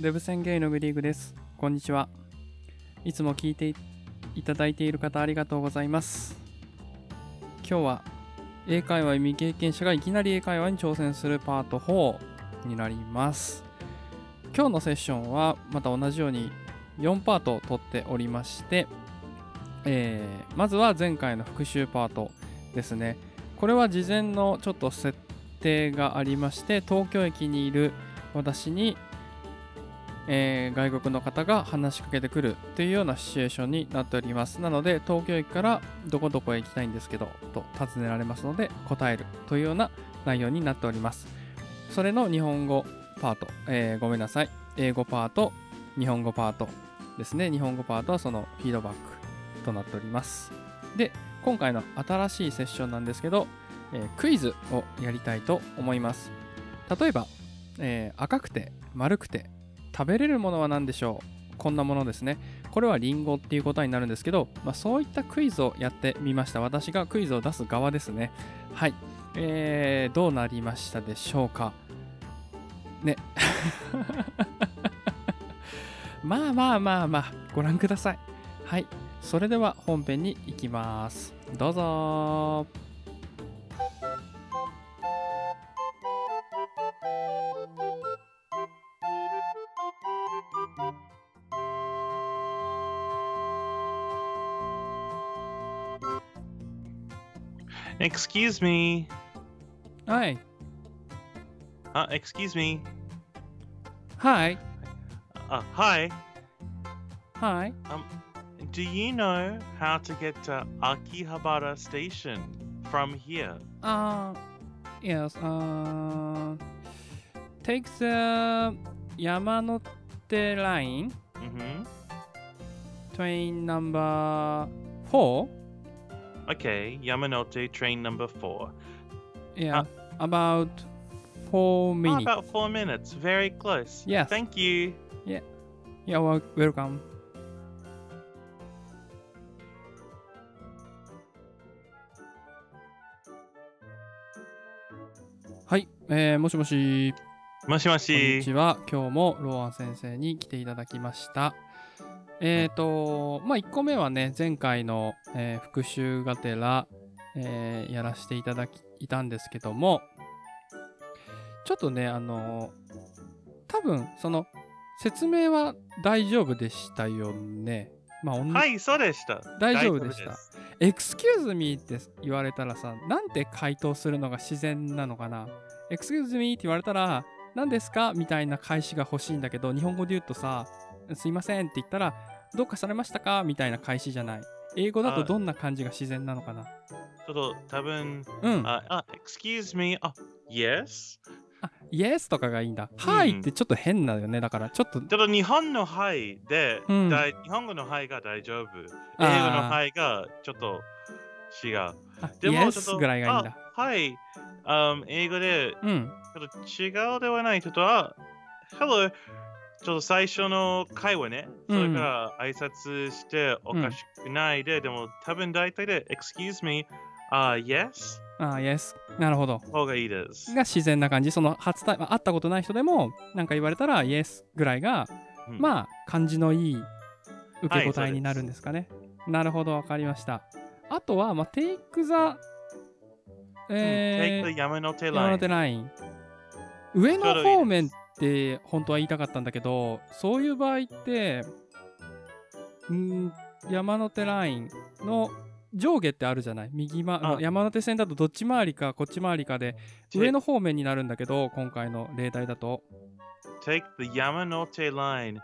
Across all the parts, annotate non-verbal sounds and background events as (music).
デブ宣言のグリーグです。こんにちは。いつも聞いていただいている方ありがとうございます。今日は英会話未経験者がいきなり英会話に挑戦するパート4になります。今日のセッションはまた同じように4パートを取っておりまして、えーまずは前回の復習パートですね。これは事前のちょっと設定がありまして、東京駅にいる私に、えー外国の方が話しかけてくるというようなシチュエーションになっております。なので、東京駅からどこどこへ行きたいんですけど、と尋ねられますので、答えるというような内容になっております。それの日本語パート、えーごめんなさい。英語パート、日本語パートですね。日本語パートはそのフィードバックとなっております。で、今回の新しいセッションなんですけど、えークイズをやりたいと思います。例えば、えー赤くて丸くて食べれるものは何でしょう？こんなものですね。これはリンゴっていうことになるんですけど、まあ、そういったクイズをやってみました。私がクイズを出す側ですね。はい。えー、どうなりましたでしょうか？ね。(laughs) まあまあまあまあ、ご覧ください。はい。それでは本編に行きます。どうぞ Excuse me. Hi. Uh, excuse me. Hi. Uh, hi. Hi. Um, do you know how to get to Akihabara Station from here? Uh, yes. Uh, take the Yamanote line. Mm-hmm. Train number four. Okay, Yamanote train number four. Yeah, about four Oh, minutes. about four minutes. Very close. Yes. Thank you. Yeah, well, welcome. はい、えー、もしもし。もしもこんにしち。は。今日もローアン先生に来ていただきました。えっ、ー、と、まあ、1個目はね、前回の、えー復習がてら、えーやらせていただきいたんですけども、ちょっとね、あの多分、その、説明は大丈夫でしたよね。まあ、はい、そうでした。大丈夫でした大す excuse me って言われたらさ、なんて回答するのが自然なのかな ?excuse me って言われたら、何ですか？みたいな返しが欲しいんだけど、日本語で言うとさ、すいませんって言ったら、どうかされましたか？みたいな返しじゃない。英語だとあどんな感じが自然なのかな？ちょっと多分、うん。あ、あ、あ、excuse me. あ、yes? yes とかがいいんだ。はいってちょっと変だよね。だから、ちょっと、ちょっと日本のはいで、うん日本語のはいが大丈夫。英語のはいがちょっと違う。あでもちょっ yes と、ぐらいがいいんだ。あはい、um, 英語でうん。ちょっと違うではない。ちょっと、あ、Hello。ちょっと最初の会話ね。それから挨拶しておかしくないで、でも多分大体で、Excuse me、あ、Yes? あ yes。なるほど。方がいいです。が自然な感じ。その初対、会ったことない人でも、なんか言われたら yes ぐらいが、うんまあ、感じのいい受け答えはいになるんですかね。なるほど、わかりました。あとは、まあ、take the、え Take the 山手ー、山手。ライン。上の方面って本当は言いたかったんだけど、そういう場合って、んー山手ラインの上下ってあるじゃない？右、ま、あ。山手線だとどっち回りかこっち回りかで上の方面になるんだけど今回の例題だと。Take the Yamanote line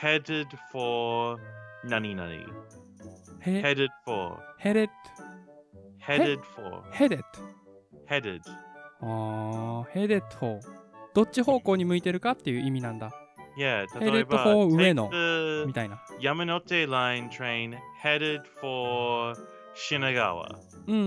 headed for 何々。へ headed for. ヘレッ headed for. ヘデッ headed. あーヘデットどっち方向に向いてるかっていう意味なんだ。Yeah えば for 上のみたいな。Yamanote line train headed for 品川うんう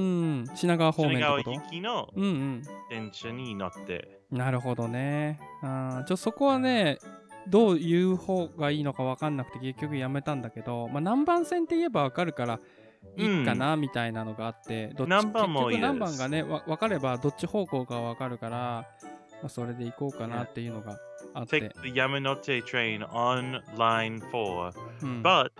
ん。品川方面品川ってこ行きのとうんうん。電車に乗って。なるほどね。あーちょそこはね、どう言う方がいいのか分かんなくて結局やめたんだけど、まあ、何番線って言えば分かるからいいかなみたいなのがあって、どっち何番もいい何番がねわ分かればどっち方向か分かるから、まあ、それで行こうかなっていうのがあって take。the Yamanote train on line 4. うん、But,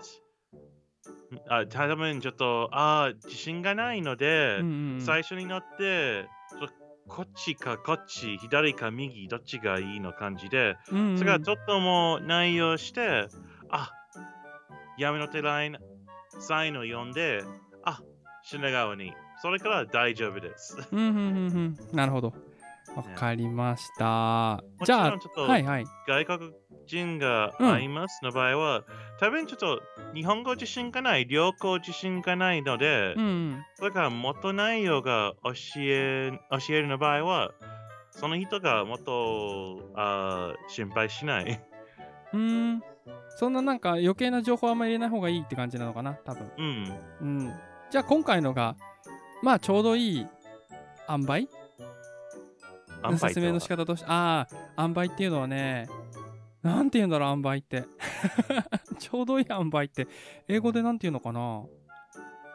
あ多分ちょっと、あー自信がないので、うんうんうん最初に乗って、こっちかこっち、左か右、どっちがいいの感じで、うんうんそれがちょっともう内容して、あやめの手ライン、サインを読んで、あ品川に。それから大丈夫です。うんうんうんうん。なるほど。わかりました。じゃあろんちょっと、はいはい。外国人がうん会いますの場合は、多分ちょっと日本語自信がない、良好自信がないので、うんうん。それから元内容が教え教えるの場合は、その人がもっとあー心配しない。うーん。そんななんか余計な情報あんまり入れない方がいいって感じなのかな、多分。うん。うん。じゃあ今回のが、まあちょうどいい塩梅塩梅とは。説明の仕方として、ああ、塩梅っていうのはね、なんて言うんだろう、塩梅って。(laughs) ちょうどいい塩梅って、英語でなんて言うのかな？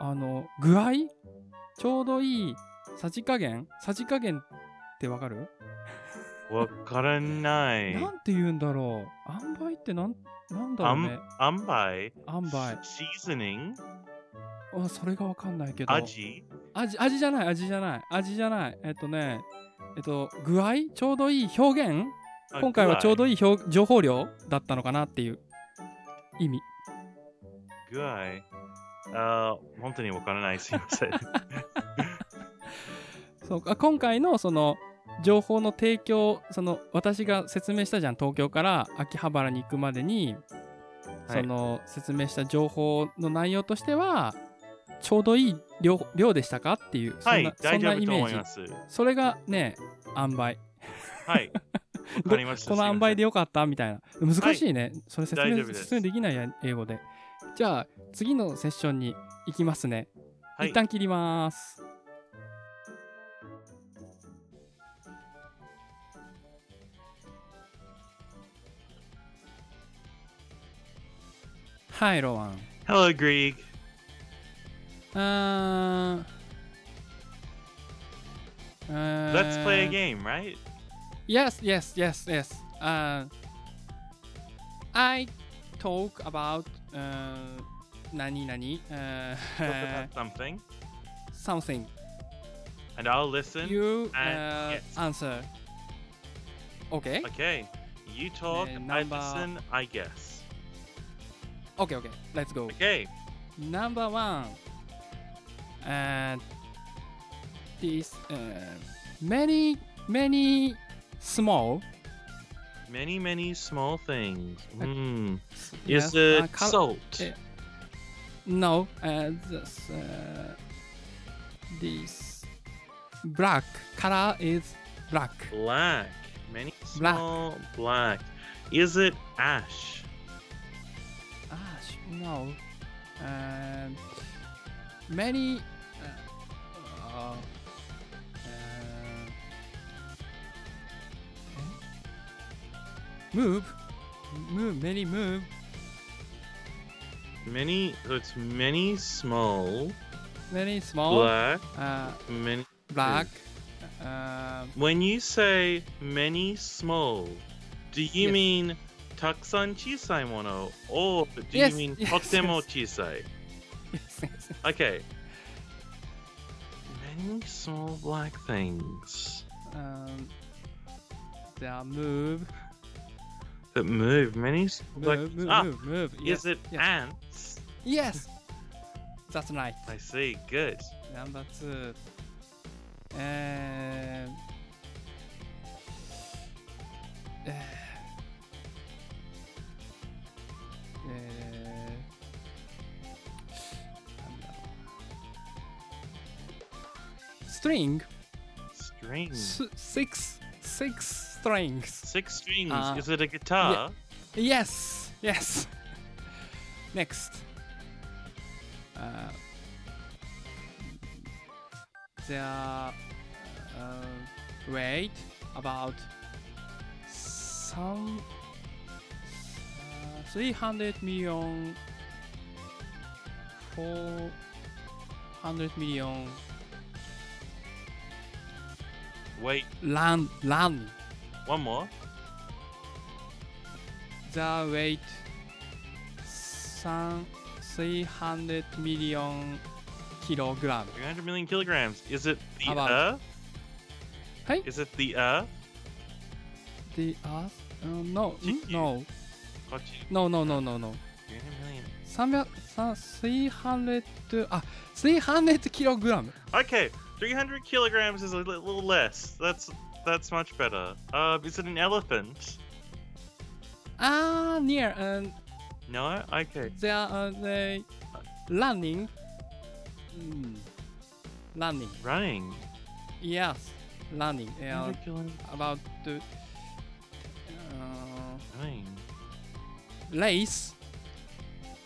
あの、具合？ちょうどいいさじ加減？さじ加減ってわかる？わからない。なんて言うんだろう。塩梅ってなんなんだろうね。塩梅塩梅シーズニングあそれがわかんないけど。味？味味じゃない味じゃない。味じゃない。えっとねえっと具合？ちょうどいい表現？今回はちょうどいい。情報量だったのかなっていう意味具合？あー本当にわからない。すいません。(laughs) そうか今回のその情報の提供その私が説明したじゃん東京から秋葉原に行くまでに、はいその説明した情報の内容としてはちょうどいい量量でしたか？っていうそんな,、はい、大そんなイメージ。それがね塩梅。はい。(laughs) わかりました。この塩梅でよ。よかった？みたいな。難しいね、それ説明説明できないや英語で。じゃあ次のセッションに行きますね、はい。一旦切ります。はいロワン Hello, Greek. Uh, Let's play a uh, game, right? Yes, yes, yes, yes. Uh, I talk about uh, nani nani. Uh, talk about (laughs) something. Something. And I'll listen. You and uh, answer. Okay. Okay. You talk. Uh, number... I listen. I guess. Okay. Okay. Let's go. Okay. Number one. And this uh, many, many small. Many, many small things. Yes, Is it uh, salt? eh, No, uh, this, uh, this black color is black. Black. Many small black. Is it ash? Ash, no. And many. Uh, uh, uh, move, move, many move. Many. so It's many small Very small. black. Uh, Many. black. Uh, When you say many small, do you Yes. mean たくさん小さいもの or do you Yes, mean yes, とっても yes. 小さい yes, yes. Okay. Many small black things um, they move, that move. Many s- black move, move, ah, move, move. Yes, Is it yes. ants? Yes, that's right. I see. Good. Number two. Um, uh, uh, う string. S- six six strings. Six strings. Uh, Is it a guitar? yes yes. Next. Uh, there are uh, wait about some uh, 300 million 400 million Wait, land land one more. their weight 3 300 million kilogram 300 million kilograms. Is it the About- Earth? はい Is it the Earth? The earth? Uh, no, no, no, no, no, no, no. 300 million. 300, さ 300, あ、300 kilogram. Okay, 300 kilograms is a little less. That's that's much better. Uh, is it an elephant? Ah, uh, near. Um, no. Okay. They are uh, they running. Mm. Running. Running. Yes, running. They are about to. Uh, running. Race.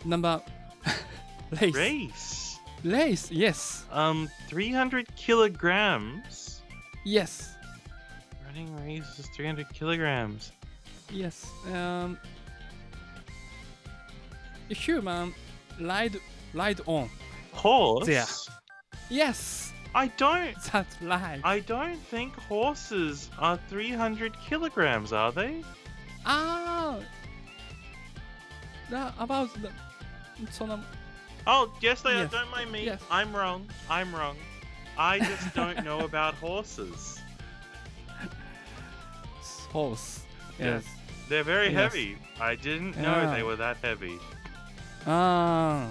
Number. (laughs) race. Race. Race, yes, Um, 300 kilograms. yes, Running race is 300 kilograms. yes. Um, a human ride, ride on. Horse. There. Yes, I don't. (laughs) that's right. I don't think horses are 300 kilograms, are they? Ah, the, about the, その Oh, yes, they Yes. are. Don't mind me. Yes. I'm wrong. I'm wrong. I just don't know (laughs) about horses. horse. Yeah. Yes. They're very Yes. heavy. I didn't know Yeah. they were that heavy. Ah.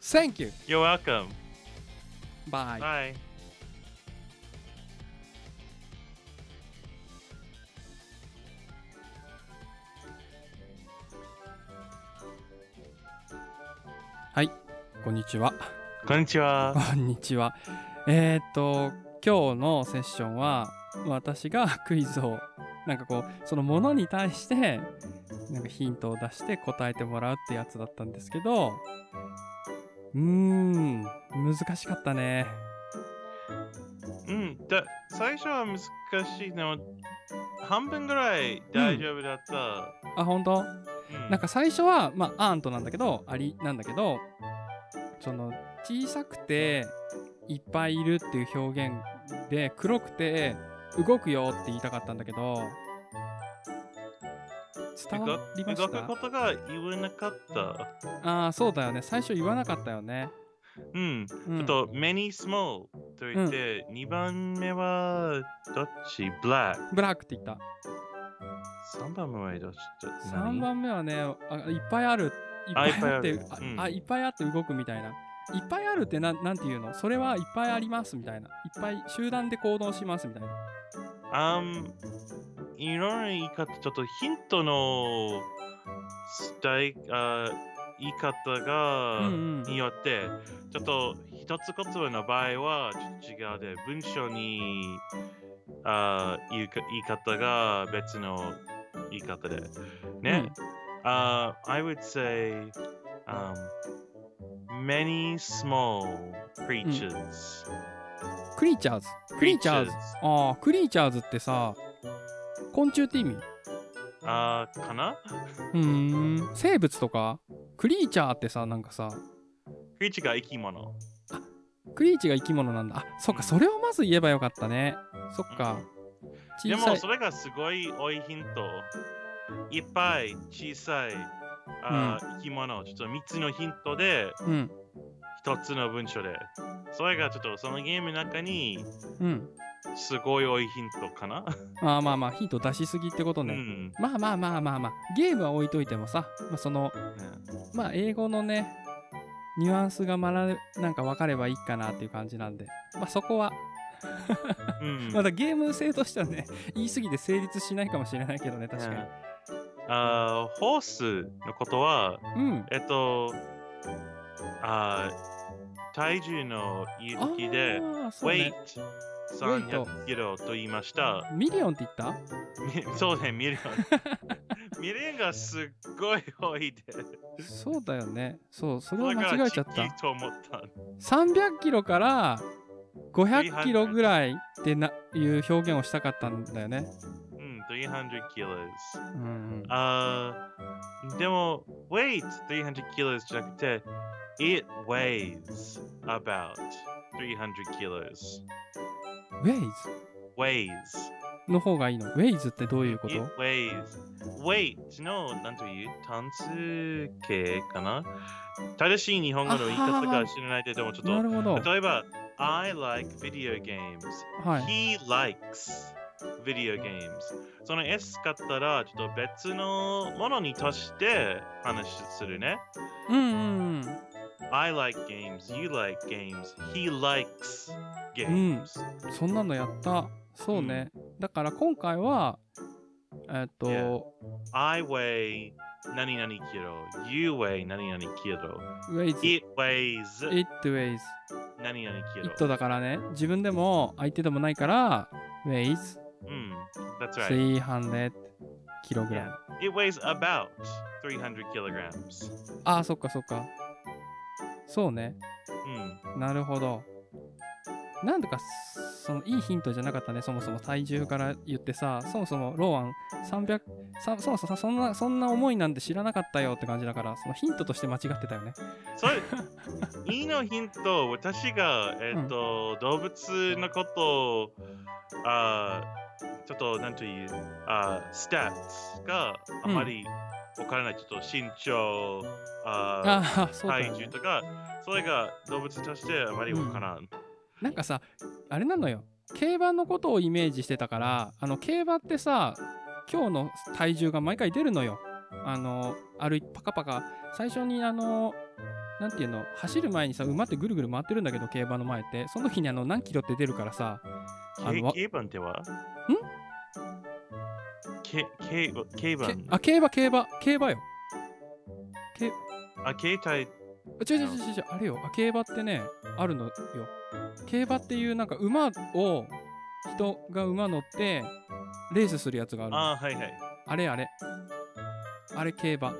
Thank you. You're welcome. Bye. Bye. はい、こんにちは。こんにちは。こんにちは。えー、っと、今日のセッションは、私がクイズを、なんかこう、そのものに対して、なんかヒントを出して答えてもらうってやつだったんですけど、うーん、難しかったね。うん、だ最初は難しいの。半分ぐらい大丈夫だった。あ、本当？うんなんか最初は、まあ、アーントなんだけど、アリなんだけど、その、小さくて、いっぱいいるっていう表現で、黒くて、動くよって言いたかったんだけど、伝わりまし動くたことが言わなかった。ああ、そうだよね。最初言わなかったよね。うん。うんちょっと、many small と言って、2番目はどっち ?black。ブラックって言った。3番目はどっち？3番目はねあ、いっぱいある。いっぱいあって、いっぱいあいっぱいあって動くみたいな。いっぱいあるってなんなんていうの？それはいっぱいありますみたいな。いっぱい集団で行動しますみたいな。あん、いろんな言い方、ちょっとヒントの伝えあ言い方が、うんうんによって、ちょっと一つ言葉の場合はちょっと違うで、文章にあ言うか言い方が別の言い方で。ね。Uh, I would say um, many small creatures. クリーチャーズ？クリーチャーズ？ああ、クリーチャーズってさ、昆虫って意味？あーかな？うーん。生物とか？クリーチャーってさ、なんかさ、クリーチが生き物。クリーチが生き物なんだ。あ、そっか、それをまず言えばよかったね。そっか。で小さいもそ。れがすごい多いヒント。いっぱい小さいあー、生き物。ちょっと3つのヒントでうん。1つの文章で。それがちょっとそのゲームの中にうん。すごい多いヒントかな？あーまあまあ、ヒント出しすぎってことね。うん。まあまあまあまあまあ、ゲームは置いといてもさ、まあ、その、ねまあ英語のね、ニュアンスが学べなんか分かればいいかなっていう感じなんで、まあそこは、うん (laughs) まだゲーム性としてはね、言い過ぎて成立しないかもしれないけどね、確かに。あー horse のことは、うん。えっと、あー体重の言うあ時で、ね。weight 300キロと言いました。 million って言った？みそうね、 million。(laughs) ミリオンがすっごい多いで。そうだよね。そう、それをだから間違えちゃったちっ。と思った。300キロから500キロぐらいってないう表現をしたかったんだよね。うん、300 kilos。うん。あーでも、weight 300 kilos じゃなくて、it weighs about 300 kilos. Ways? weighs の方がいいの？ウェイズってどういうこと？It weighs. Weight の、なんという？単数形かな？正しい日本語の言い方が知らないけども、ちょっなるほど。と、例えば、I like video games. はい。He likes video games. その S 使ったら、ちょっと別のものに足して話するね。うんうんうん。I like games. You like games. He likes games. そんなのやった。そうね。だから今回は、えっと、Yeah. I weigh 何々キロ。You weigh 何々キロ。ウェイズ。It weighs it weighs 何々キロ。it だからね、自分でも相手でもないから、weighs うん。That's right. 300 kilogram。It weighs about 300 kilograms. ああ、そっかそっか。そうね。うん。なるほど。なんとか、そのいいヒントじゃなかったね、そもそも体重から言ってさ、そもそもローアン300、さそもそもさそんな、そんな重いなんて知らなかったよって感じだから、そのヒントとして間違ってたよね。それ、いいのヒント、私が、えっ、と、動物のことを、あーちょっと、なんという、あースタッツがあまりわからない、ちょっと身長、あーあ体重。とか、それが動物としてあまりわからん。なんかさ、あれなのよ。競馬のことをイメージしてたから、あの、競馬ってさ、今日の体重が毎回出るのよ。あの、歩いパカパカ。最初にあの、なんていうの、走る前にさ、馬ってぐるぐる回ってるんだけど、競馬の前って。その時にあの、何キロって出るからさ、あの競馬では？けけ競馬けあ、競馬、競馬、競馬よ。けあ、携帯、あ違う違う違う違う、あれよ。あ、競馬ってね、あるのよ。競馬っていうなんか馬を、人が馬乗って、レースするやつがあるの。あ、はいはい。あれあれ。あれ競馬。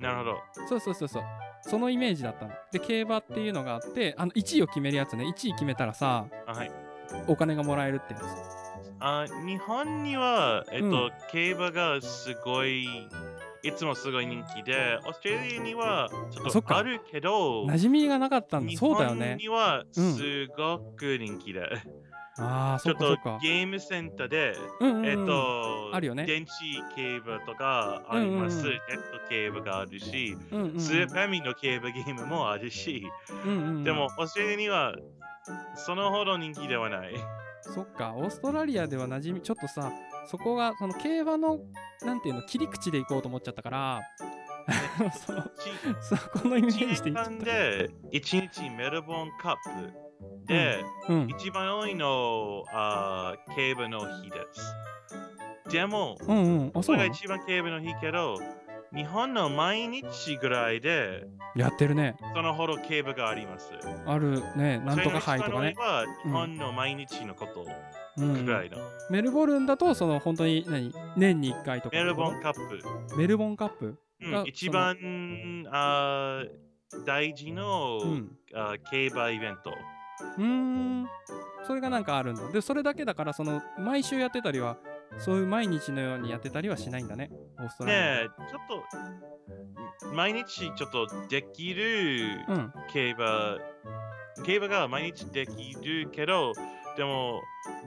なるほど。そうそうそうそう。そのイメージだったの。で、競馬っていうのがあって、あの、1位を決めるやつね。1位決めたらさ、あはい。お金がもらえるってやつ。あ日本には、えっと、うん競馬がすごい、いつもすごい人気で、オーストラリアにはちょそっとあるけど、馴染みがなかったんだ。日そうだよね。本にはすごく人気で、ああ、ちょっと。ゲームセンターで、うんうんうん、えっと、あるよね電池競馬とかあります。うんうんうんネット競馬があるし、うんうんうん、スーパーミの競馬ゲームもあるし、うんうんうんでも、オーストラリアにはそのほど人気ではない。そっか、オーストラリアでは馴染み、ちょっとさ、そこが、その競馬の、なんていうの、切り口で行こうと思っちゃったから、(laughs) そのそこのイメージで1年間言っちゃった。で1日メルボンカップで、うん、一番多いのあー競馬の日です。でも、うんうん、あ、それが一番競馬の日けど、日本の毎日ぐらいでやってるね。そのほど競馬があります。あるね、なんとか杯とかね。は日本の毎日のことうんぐらいの。メルボルンだと、その本当に何、年に1回とか。メルボンカップ。メルボンカップ？がうん、一番あー大事の、うん。あー競馬イベント。うーん。それがなんかあるんだ。で、それだけだから、その、毎週やってたりは、そういう毎日のようにやってたりはしないんだね。オーストラリアで。ねえ、ちょっと、毎日ちょっとできるうん。競馬、競馬が毎日できるけど、でも、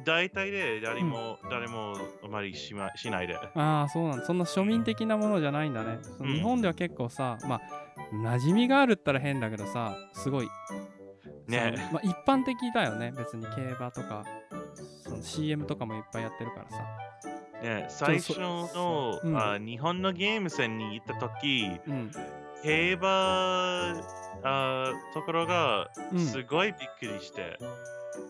大体で誰も、誰もあまりし,、ま、しないで。ああ、そうなんだ。そんな庶民的なものじゃないんだね。そのうん日本では結構さ、まあ、馴染みがあるったら変だけどさ、すごい。ねそのまあ、一般的だよね。別に競馬とか、その CM とかもいっぱいやってるからさ。ね最初のそううんあ日本のゲーム戦に行った時うん。競馬あところがうんすごいびっくりして、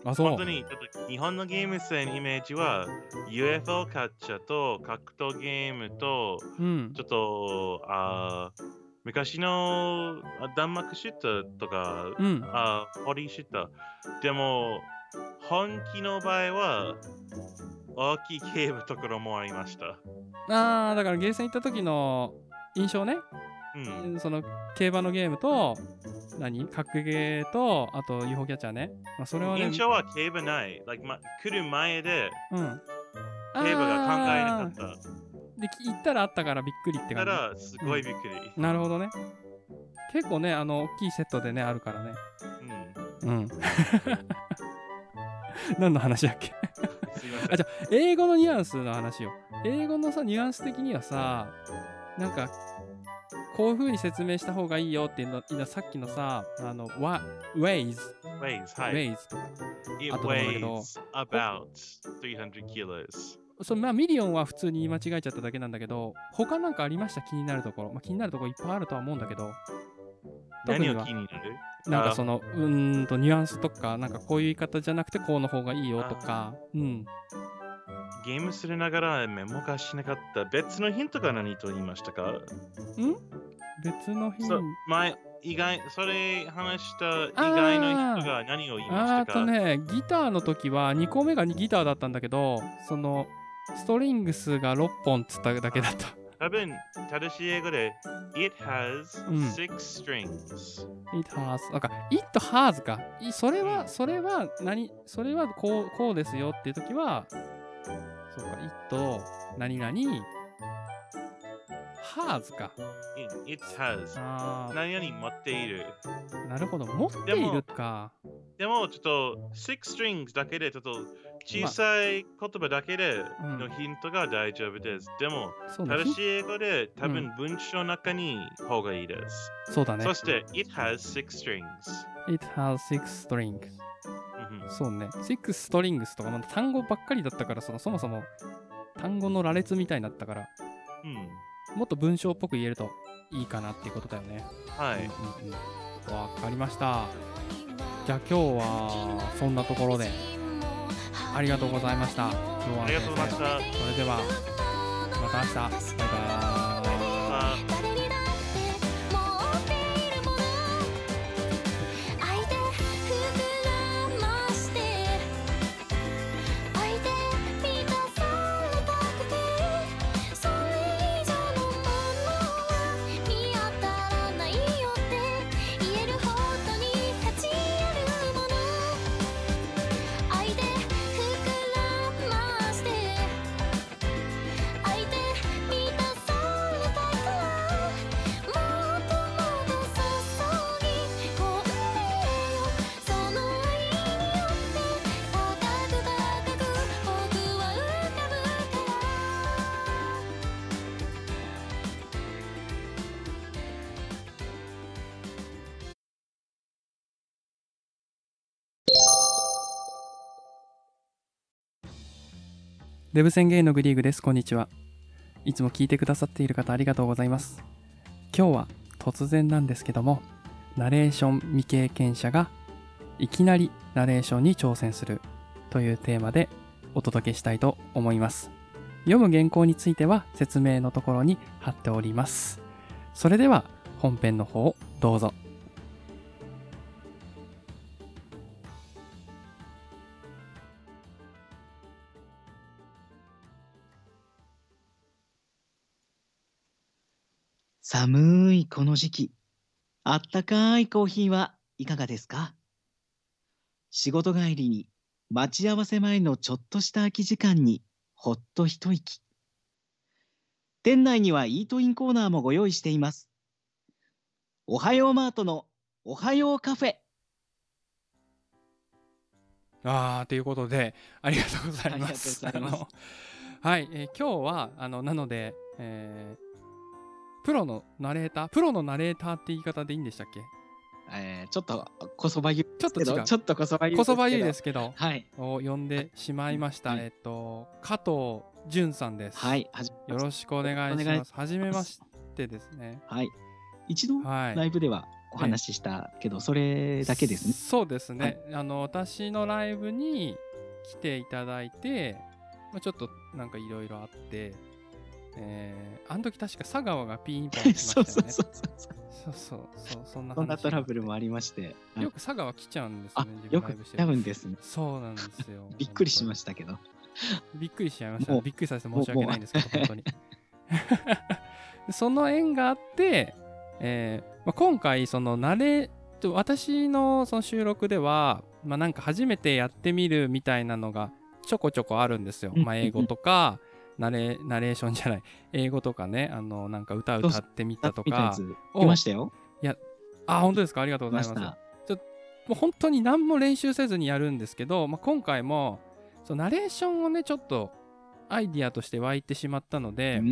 あ、そう。本当に日本のゲーム戦イメージは UFO カッチャーと格闘ゲームとうんち。ょっとあ昔のあ弾幕シューターとかうん。あホリーシューターでも本気の場合は大きい競馬ところもありました。ああ、だからゲーセン行った時の印象ね。うんその競馬のゲームと、何？格ゲーと、あと UFO キャッチャーね。まあ、それはね、印象は競馬ない。Like ま、来る前でうん。競馬が考えなかあった。ーで、き行ったらあったからびっくりってだか感らすごいびっくり。じ。なるほどね。結構ね、あの、大きいセットでね、あるからね。うんうん。(laughs) 何の話だっけ？すいません。あじゃあ英語のニュアンスの話よ。英語のさ、ニュアンス的にはさ、なんか、こういう風に説明した方がいいよっていうの、今さっきのさ、あの、wa- weighs、weighs, はい。 weighs とか。It あとなんだけど weighs about 300 kilos. そうまあ、 million は普通に言い間違えちゃっただけなんだけど、他なんかありました？気になるところ。まあ、気になるところいっぱいあるとは思うんだけど、特には。何を気になる？なんかその、うーんと、ニュアンスとか、なんかこういう言い方じゃなくて、こうの方がいいよとか、うん。ゲームするながらメモがしなかった別のヒントが何と言いましたか？別の日にそう、前、意外、それ話した意外の人が何を言いましたか？とね、ギターの時は2個目がギターだったんだけど、その、ストリングスが6本っつっただけだった。多分、正しい英語で、It has うん six strings. It has, なんか、It has か。いそれは、うんそれは何、それはこう、こうですよっていう時は、そうか、It、何々、has か。It, has あ何々持っている。あ、なるほど。持っているか。でも、ちょっと、six strings だけで、ちょっと小さい言葉だけでうんのヒントが大丈夫です。でも、そうね正しい英語で多う分文章の中に方がいいです。そうだねそ。して It has six strings。It has six strings. うんうんそうね。six strings とか、まだ単語ばっかりだったから、そのそもそも単語の羅列みたいになったから、うんもっと文章っぽく言えるといいかなっていうことだよね。はい。うんうんうん。わかりました。じゃあ今日はそんなところでありがとうございました。今日はありがとうございました。それではまた明日。バイバーイ。デブ宣言のグリーグです。こんにちは。いつも聞いてくださっている方ありがとうございます。今日は突然なんですけども、ナレーション未経験者がいきなりナレーションに挑戦するというテーマでお届けしたいと思います。読む原稿については説明のところに貼っております。それでは本編の方をどうぞ。いこの時期、あったかいコーヒーはいかがですか？仕事帰りに待ち合わせ前のちょっとした空き時間にほっと一息。店内にはイートインコーナーもご用意しています。おはようマートのおはようカフェ。あーということでありがとうございます。ありがとうございますはい、えー今日はあのなので、えープロのナレーター？プロのナレーターって言い方でいいんでしたっけ？えーちょっとこそばゆいちょっと違う。ちょっとこそばゆいこそばゆいですけどはい。を呼んでしまいました、はい。えっと加藤淳さんです、はい。よろしくお願いします。はじめましてですね。はい。一度はい。ライブではお話ししたけど、それだけですね。そうですね、あの私のライブに来ていただいて、まあ、ちょっとなんかいろいろあって、えー、あの時確か佐川がピンポン来ましたね (laughs) うそうそうそう。そうそうそうそんなそんな話トラブルもありまして。はいよく佐川来ちゃうんですあよね自分よく多ライブしてる分ですね。そうなんですよ (laughs) びっくりしまししたけど。たびっくりしちゃいましたびっくりさせて申し訳ないんですけど本当にで (laughs) その縁があって、えーまあ、今回その慣れと私のその収録では、まあ、なんか初めてやってみるみたいなのがちょこちょこあるんですよ。うんまあ、英語とかナレナレーションじゃない英語とかねあのなんか歌歌ってみたとかいましたよ。あ本当ですか？ありがとうございます。来ました。もう本当に何も練習せずにやるんですけど、まあ、今回もそうナレーションをねちょっとアイディアとして湧いてしまったのうで。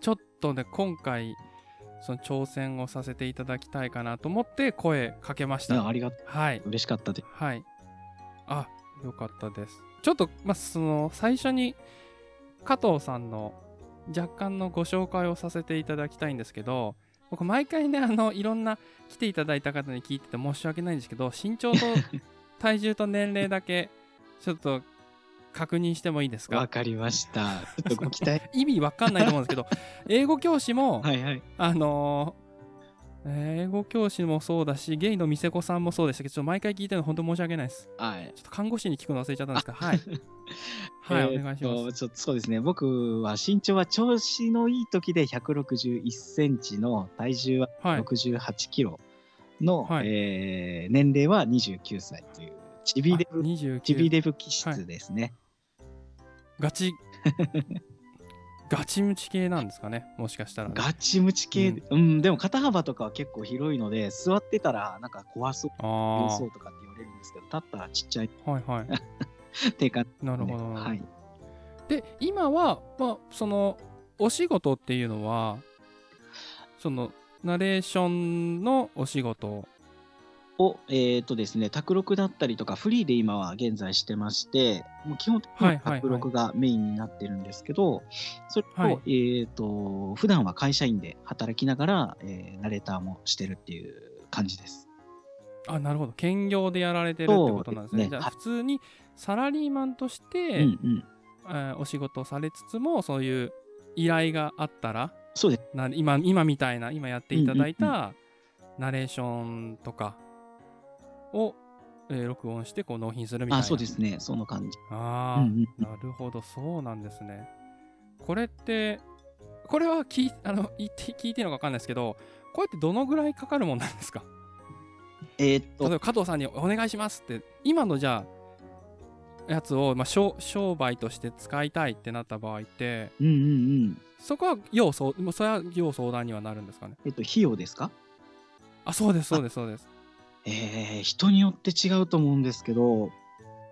ちょっとね今回その挑戦をさせていただきたいかなと思って声かけましたあありがとはい、う。嬉しかったです。はい。あ、よかったです。ちょっと、まあ、その、最初に、加藤さんの若干のご紹介をさせていただきたいんですけど、僕、毎回ね、あの、いろんな来ていただいた方に聞いてて申し訳ないんですけど、身長と (laughs) 体重と年齢だけ、ちょっと確認してもいいですか？わかりました。ちょっとご期待。(laughs) 意味わかんないと思うんですけど、英語教師も、はいはい。あのー英語教師もそうだし、ゲイの店子さんもそうでしたけど、ちょっと毎回聞いてるの本当申し訳ないです。はい。ちょっと看護師に聞くの忘れちゃったんですが、はい。(laughs) はい、えーお願いします。とちょっとそうですね。僕は身長は調子のいい時で161センチの体重ははい。68キロの、はいえー年齢は29歳というチビデブ、29チビデブ気質ですね。ガチ、(laughs) ガチムチ系なんですかね、もしかしたら。ね、ガチムチ系、うん、でも肩幅とかは結構広いので、座ってたらなんか怖そう、あ弱あそうとかって言われるんですけど、立ったらちっちゃい。はいはい。(laughs) っていう感じで、なるほど。はい。で、今は、まあ、その、お仕事っていうのは、その、ナレーションのお仕事を、えっ、とですね、卓録だったりとか、フリーで今は現在してまして、もう基本的に卓録がメインになってるんですけど、それを、はいえっ、と、普段は会社員で働きながら、えーナレーターもしてるっていう感じです。あ、なるほど。兼業でやられてるってことなんですね。すねはい普通にサラリーマンとしうて、んうん。えーお仕事をされつつも、そういう依頼があったら、そうです。な今今みたいな今やっていただいうんうんたナレーションとかを、えー録音してこう納品するみたいな。あ、そうですね。その感じ。あー、うんうんなるほど。そうなんですね。これってこれは聞いあの言って聞いていいのか分かんないですけどこうやってどのぐらいかかるもんなんですか？えっ、例えと、ば加藤さんにお願いしますって今のじゃあやつを、まあ、商商売として使いたいってなった場合ってうんうんうん。そこは要相もうそれは要相談にはなるんですかね？えっ、と、費用ですか？あそうですそうですそうですえー、人によって違うと思うんですけど、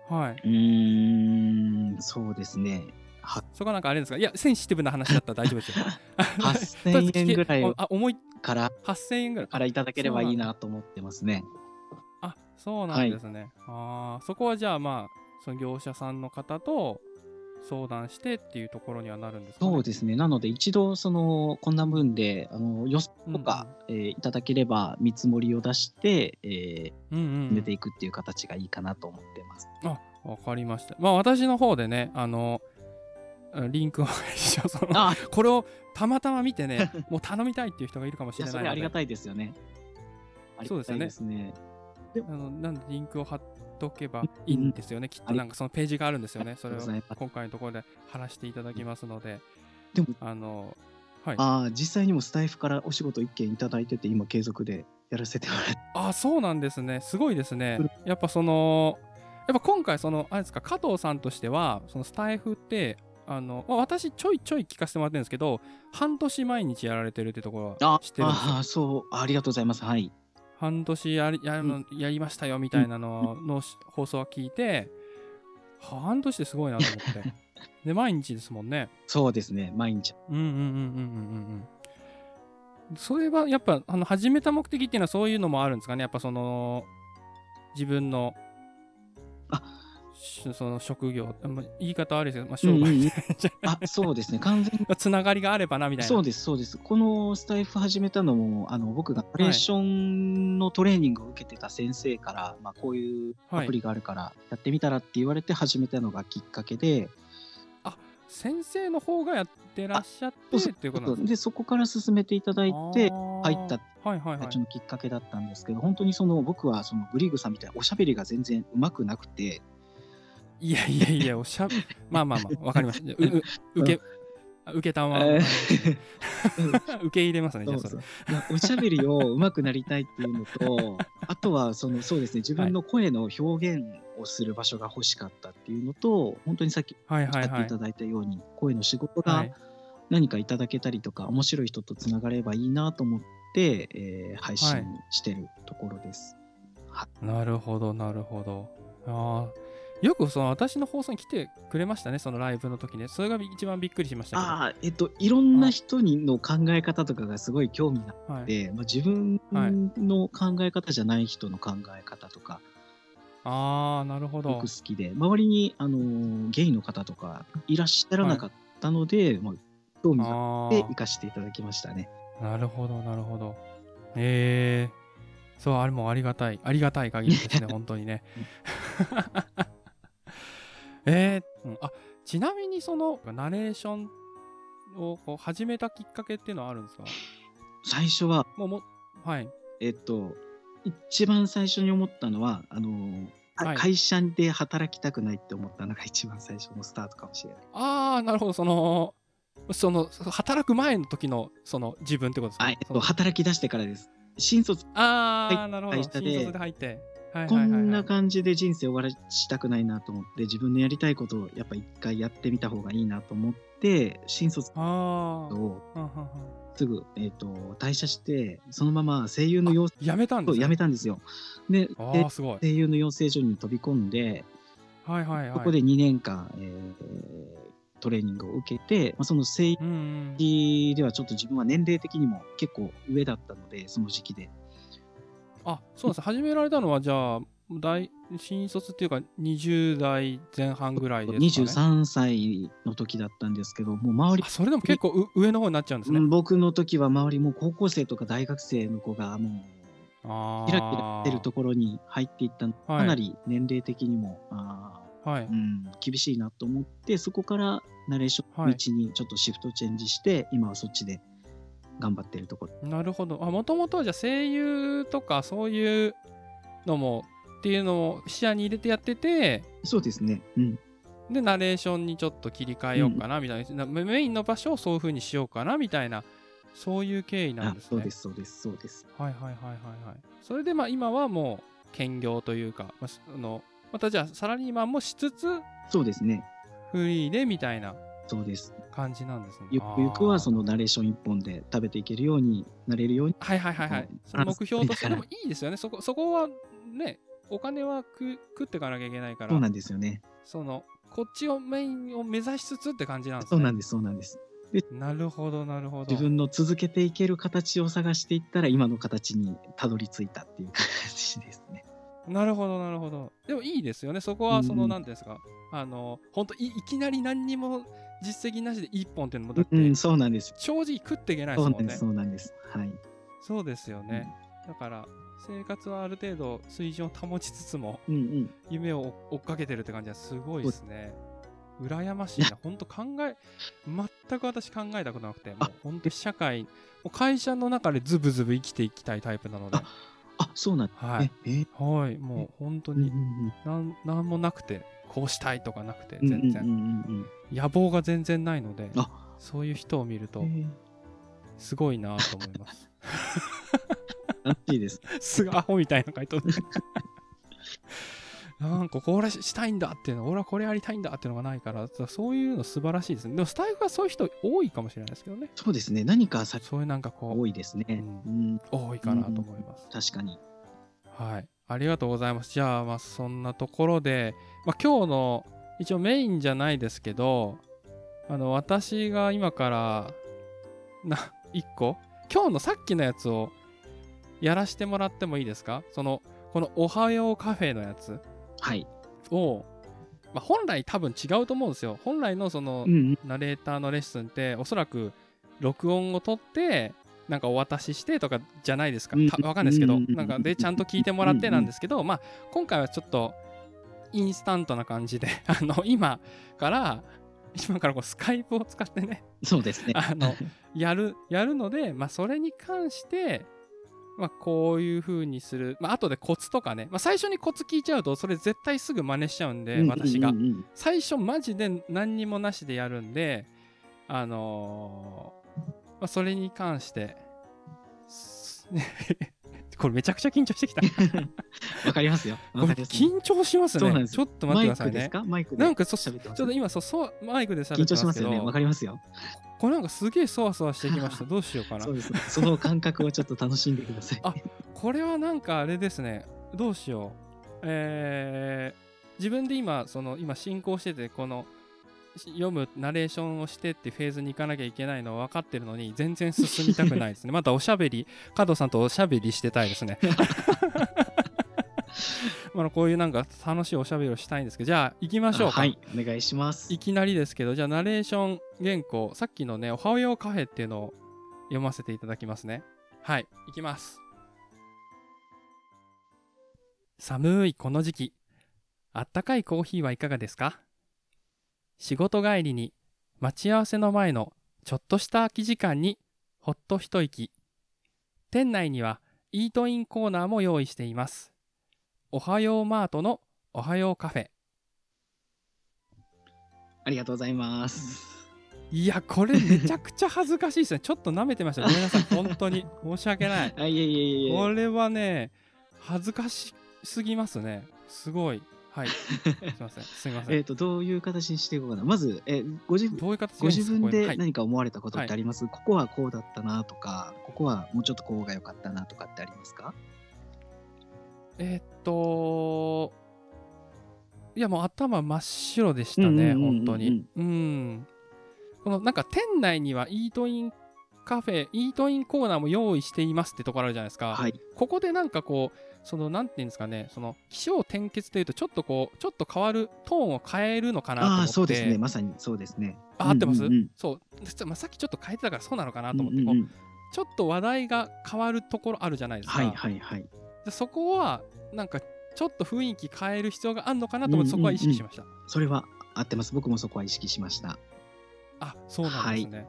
はい。うーん、そうですね。はそこはなんかあれですか？いや、センシティブな話だったら大丈夫ですよ。(laughs) 8000円ぐらいあ、重い、から、8000円ぐらい。からいただければいいなと思ってますね。あ、そうなんですね。ああ、そこはじゃあまあ、その業者さんの方と相談してっていうところにはなるんですかね。そうですね。なので、一度、その、こんな分で、あの、予想とか、えーいただければ、見積もりを出して、えー、うんうん進めていくっていう形がいいかなと思ってます。あ、わかりました。まあ私の方でね、あの、リンクを一応そのあ、これをたまたま見てね、(laughs) もう頼みたいっていう人がいるかもしれないので。れありがたいですよね。ありがたいですね。あのなんでリンクを貼っとけばいいんですよね。きっとなんかそのページがあるんですよね。それを今回のところで貼らせていただきますので、でも、あの、はい。ああ、実際にもスタイフからお仕事一件いただいてて、今継続でやらせてもらって。あ、そうなんですね。すごいですね。やっぱその、やっぱ今回その、あれですか、加藤さんとしては、そのスタイフって、あの、まあ私ちょいちょい聞かせてもらってるんですけど、半年毎日やられてるってところはあ知ってるんですよあー、そう、ありがとうございます。はい。半年やりややりましたよみたいなのの放送は聞いて、半年ってすごいなと思って。(laughs) で、毎日ですもんね。そうですね、毎日。うんうんうんうんうんうんうん。それはやっぱあの始めた目的っていうのはそういうのもあるんですかね？やっぱその自分のあしその職業、まあ言い方悪いですけど、まあ、商売うんうん。みたいなあ、そうですね、完全に。(laughs) つながりがあればなみたいな。そうです、そうです。このスタイフ始めたのも、あの僕がナレーションのトレーニングを受けてた先生から、まあ、こういうアプリがあるからやってみたらって言われて始めたのがきっかけで、先生の方がやってらっしゃってっていうことですでそこから進めていただいて、入ったはいはいはい。のきっかけだったんですけど、本当にその僕はそのグリーグさんみたいなおしゃべりが全然うまくなくて、いやいやいや、おしゃべ、まあまあまあ、(laughs) わかりました。う、う、受け、あ受けたまま、え (laughs) 受け入れますね、じゃあそれおしゃべりをうまくなりたいっていうのと、(laughs) あとはそのそうですね、自分の声の表現をする場所が欲しかったっていうのと、本当にさっきはいはいはいおっしゃっていた。だいたように、声の仕事がはい、何かいただけたりとか、面白い人とつながればいいなと思って、えー配信してるところです。なるほど、なるほど。ああ。よくその私の放送に来てくれましたね、そのライブの時ね。それが一番びっくりしました。ああ、えっと、いろんな人にの考え方とかがすごい興味があっはい、て、まあ、自分はいの考え方じゃない人の考え方とか、ああ、なるほど僕好。きで、周りに、あのーゲイの方とかいらっしゃらなかったので、まあ、興味がああって行かせていただきましたね。あ、なるほど、なるほど。ええそう、あれもありがたい。ありがたい限りですね、(laughs) 本当にね。えーうんあちなみにそのナレーションをこう始めたきっかけっていうのはあるんですか？最初は、もうもはい。えっと、一番最初に思ったのは、あのーあはい会社で働きたくないって思ったのが一番最初のスタートかもしれない。ああ、なるほど、その、その、働く前の時の、その自分ってことですか？あえっと、働き出してからです。新卒、ああ、はいなるほど。新卒で入って。はいこんな感じで人生終わらしたくないなと思って、自分のやりたいことをやっぱ一回やってみた方がいいなと思って、新卒。をすぐ、えっと退社して、そのまま声優の養成やめたんです、めたんですよ。で。声優の養成所に飛び込んで、はいはいはい。そこで2年間、えートレーニングを受けて、まあ、その声。優ではちょっと自分は年齢的にも結構上だったので、その時期で。あ、そうです。始められたのは、じゃあ、大新卒っていうか、20代前半ぐらいですか、ね。23歳の時だったんですけど、もう周りあ、それでも結構う上の方になっちゃうんですね。うん僕の時は周りも高校生とか大学生の子がも。うキラキラしてるところに入っていったのはいかなり年齢的にも、あはいーう。ん、厳しいなと思ってそこからナレーションの道にちょっとシフトチェンジして、今はそっちで頑張ってるところ。なるほど。あ、もともとはじゃあ声優とかそういうのもっていうのを視野に入れてやってて、そうですね、うん、で、ナレーションにちょっと切り替えようかなみたいな、なメインの場所をそういう風にしようかなみたいな、そういう経緯なんですね。あそうですそうですそうです。はいはいはいはいはい。それでまあ今はもう兼業というか、まあ、しあのまたじゃあサラリーマンもしつつそうですね。フリーでみたいな。そうです感じなんですね。ゆくゆくはそののナレーション一本で食べていけるようになれるようにはいはいはいはいうん。その目標として (laughs) もいいですよね。そこそこはね、お金は食食っていかなきゃいけないから、そうなんですよねそのこっちをメインを目指しつつって感じなんですね。そうなんですそうなんですなるほどなるほど。自分の続けていける形を探していったら今の形にたどり着いたっていう感じですね。なるほどなるほど。でもいいですよね。そこはその、うんなんていうんですか。あの本当いいきなり何にも実績なしで一本っていうのもだって、うん、そうなんです。正直食っていけないですもんねそうなんです。。はい。そうですよね。だから生活はある程度水準を保ちつつもうんうん。夢を追追っかけてるって感じはすごいですね。羨ましいな。本当考え、全く私考えたことなくて、もう本当社会、会社の中でズブズブ生きていきたいタイプなので、あ、そうなんですはいね。。え？ーはい、もう本当にうんうんなんなんもなくて、こうしたいとかなくて、うん。全然、うんうんうん野望が全然ないので、あそういう人を見るとすごいなと思います。楽しいです。(laughs) すぐアホみたいな回答で。(laughs) なんかこれしたいんだっていうの、俺はこれやりたいんだっていうのがないから、そういうの素晴らしいですね。でもスタイフはそういう人多いかもしれないですけどね。そうですね。何かさそういうなんかこ多いですね。ううん。多いかなと思います。確かに。はい。ありがとうございます。じゃあ、まあそんなところで、まあ今日の一応メインじゃないですけど、あの、私が今から、な、一個？今日のさっきのやつをやらしてもらってもいいですか？その、このおはようカフェのやつ？はい。を、まあ、本来多分違うと思うんですよ。本来のその。ナレーターのレッスンっておそらく録音を取ってなんかお渡ししてとかじゃないですか。うん。たわかんないですけど。うん。なんかでちゃんと聞いてもらってなんですけどまあ今回はちょっとインスタントな感じで (laughs) あの今から今からこうスカイプを使ってねそうですね。あの (laughs) やるやるのでまあそれに関してまあこういう風にする。まあ後でコツとかね。まあ最初にコツ聞いちゃうとそれ絶対すぐ真似しちゃうんで私が。最初マジで何にもなしでやるんであのーまあ、それに関してす (laughs) これめちゃくちゃ緊張してきた (laughs) わかりますよ。これ。緊張しますねちょっと待ってくださいねマイクですか？マイクで。なんかそちょ喋っと今そそうマイクで喋緊ってまけど張しますすよね。わかりますよ。これなんかすげえそわそわしてきました (laughs) どうしようかなそうです。その感覚をちょっと楽しんでください。あこれはなんかあれですねどうしようえー、自分で今その今進行しててこのし読むナレーションをしてってフェーズに行かなきゃいけないのは分かってるのに全然進みたくないですね。(laughs) またおしゃべり。加藤さんとおしゃべりしてたいですね。(laughs) まあこういうなんか楽しいおしゃべりをしたいんですけど。じゃあ行きましょうか、はい、お願いします。い。きなりですけどじゃあナレーション原稿さっきのね「おはようカフェ」っていうのを読ませていただきますね。はいいきます。寒いこの時期。あったかいコーヒーはいかがですか？仕事帰りに待ち合わせの前のちょっとした空き時間にほっと一息店内にはイートインコーナーも用意していますおはようマートのおはようカフェありがとうございます。いや、これめちゃくちゃ恥ずかしいですね。(laughs) ちょっと舐めてました。ごめんなさい。本当に。申し訳ない。(laughs) あ、いえいえいえいえ。これはね、恥ずかしすぎますね。すごい。はい。すいません。すいません。(laughs) えっと、どういう形にしていこうかな。まず、え、ご自分、どういう形ご自分で何か思われたことってあります、ここはこうだったなとか、ここはもうちょっとこうが良かったなとかってありますか？えーっと、いやもう頭真っ白でしたね、本当に。うん。このなんか店内にはイートインカフェ、イートインコーナーも用意していますってところあるじゃないですか。はい。ここでなんかこう、そのなんていうんですかね、その起承転結というと、ちょっとこう、ちょっと変わるトーンを変えるのかなと思って。ああ、そうですね。まさにそうですね。あ合ってます、うんうんうんそう実はまあさっきちょっと変えてたからそうなのかなと思って、こううんうんうんちょっと話題が変わるところあるじゃないですか。はいはいはい。でそこはなんかちょっと雰囲気変える必要があるのかなと思って、そこは意識しました。それは合ってます。僕もそこは意識しました。あそうなんですね。はい、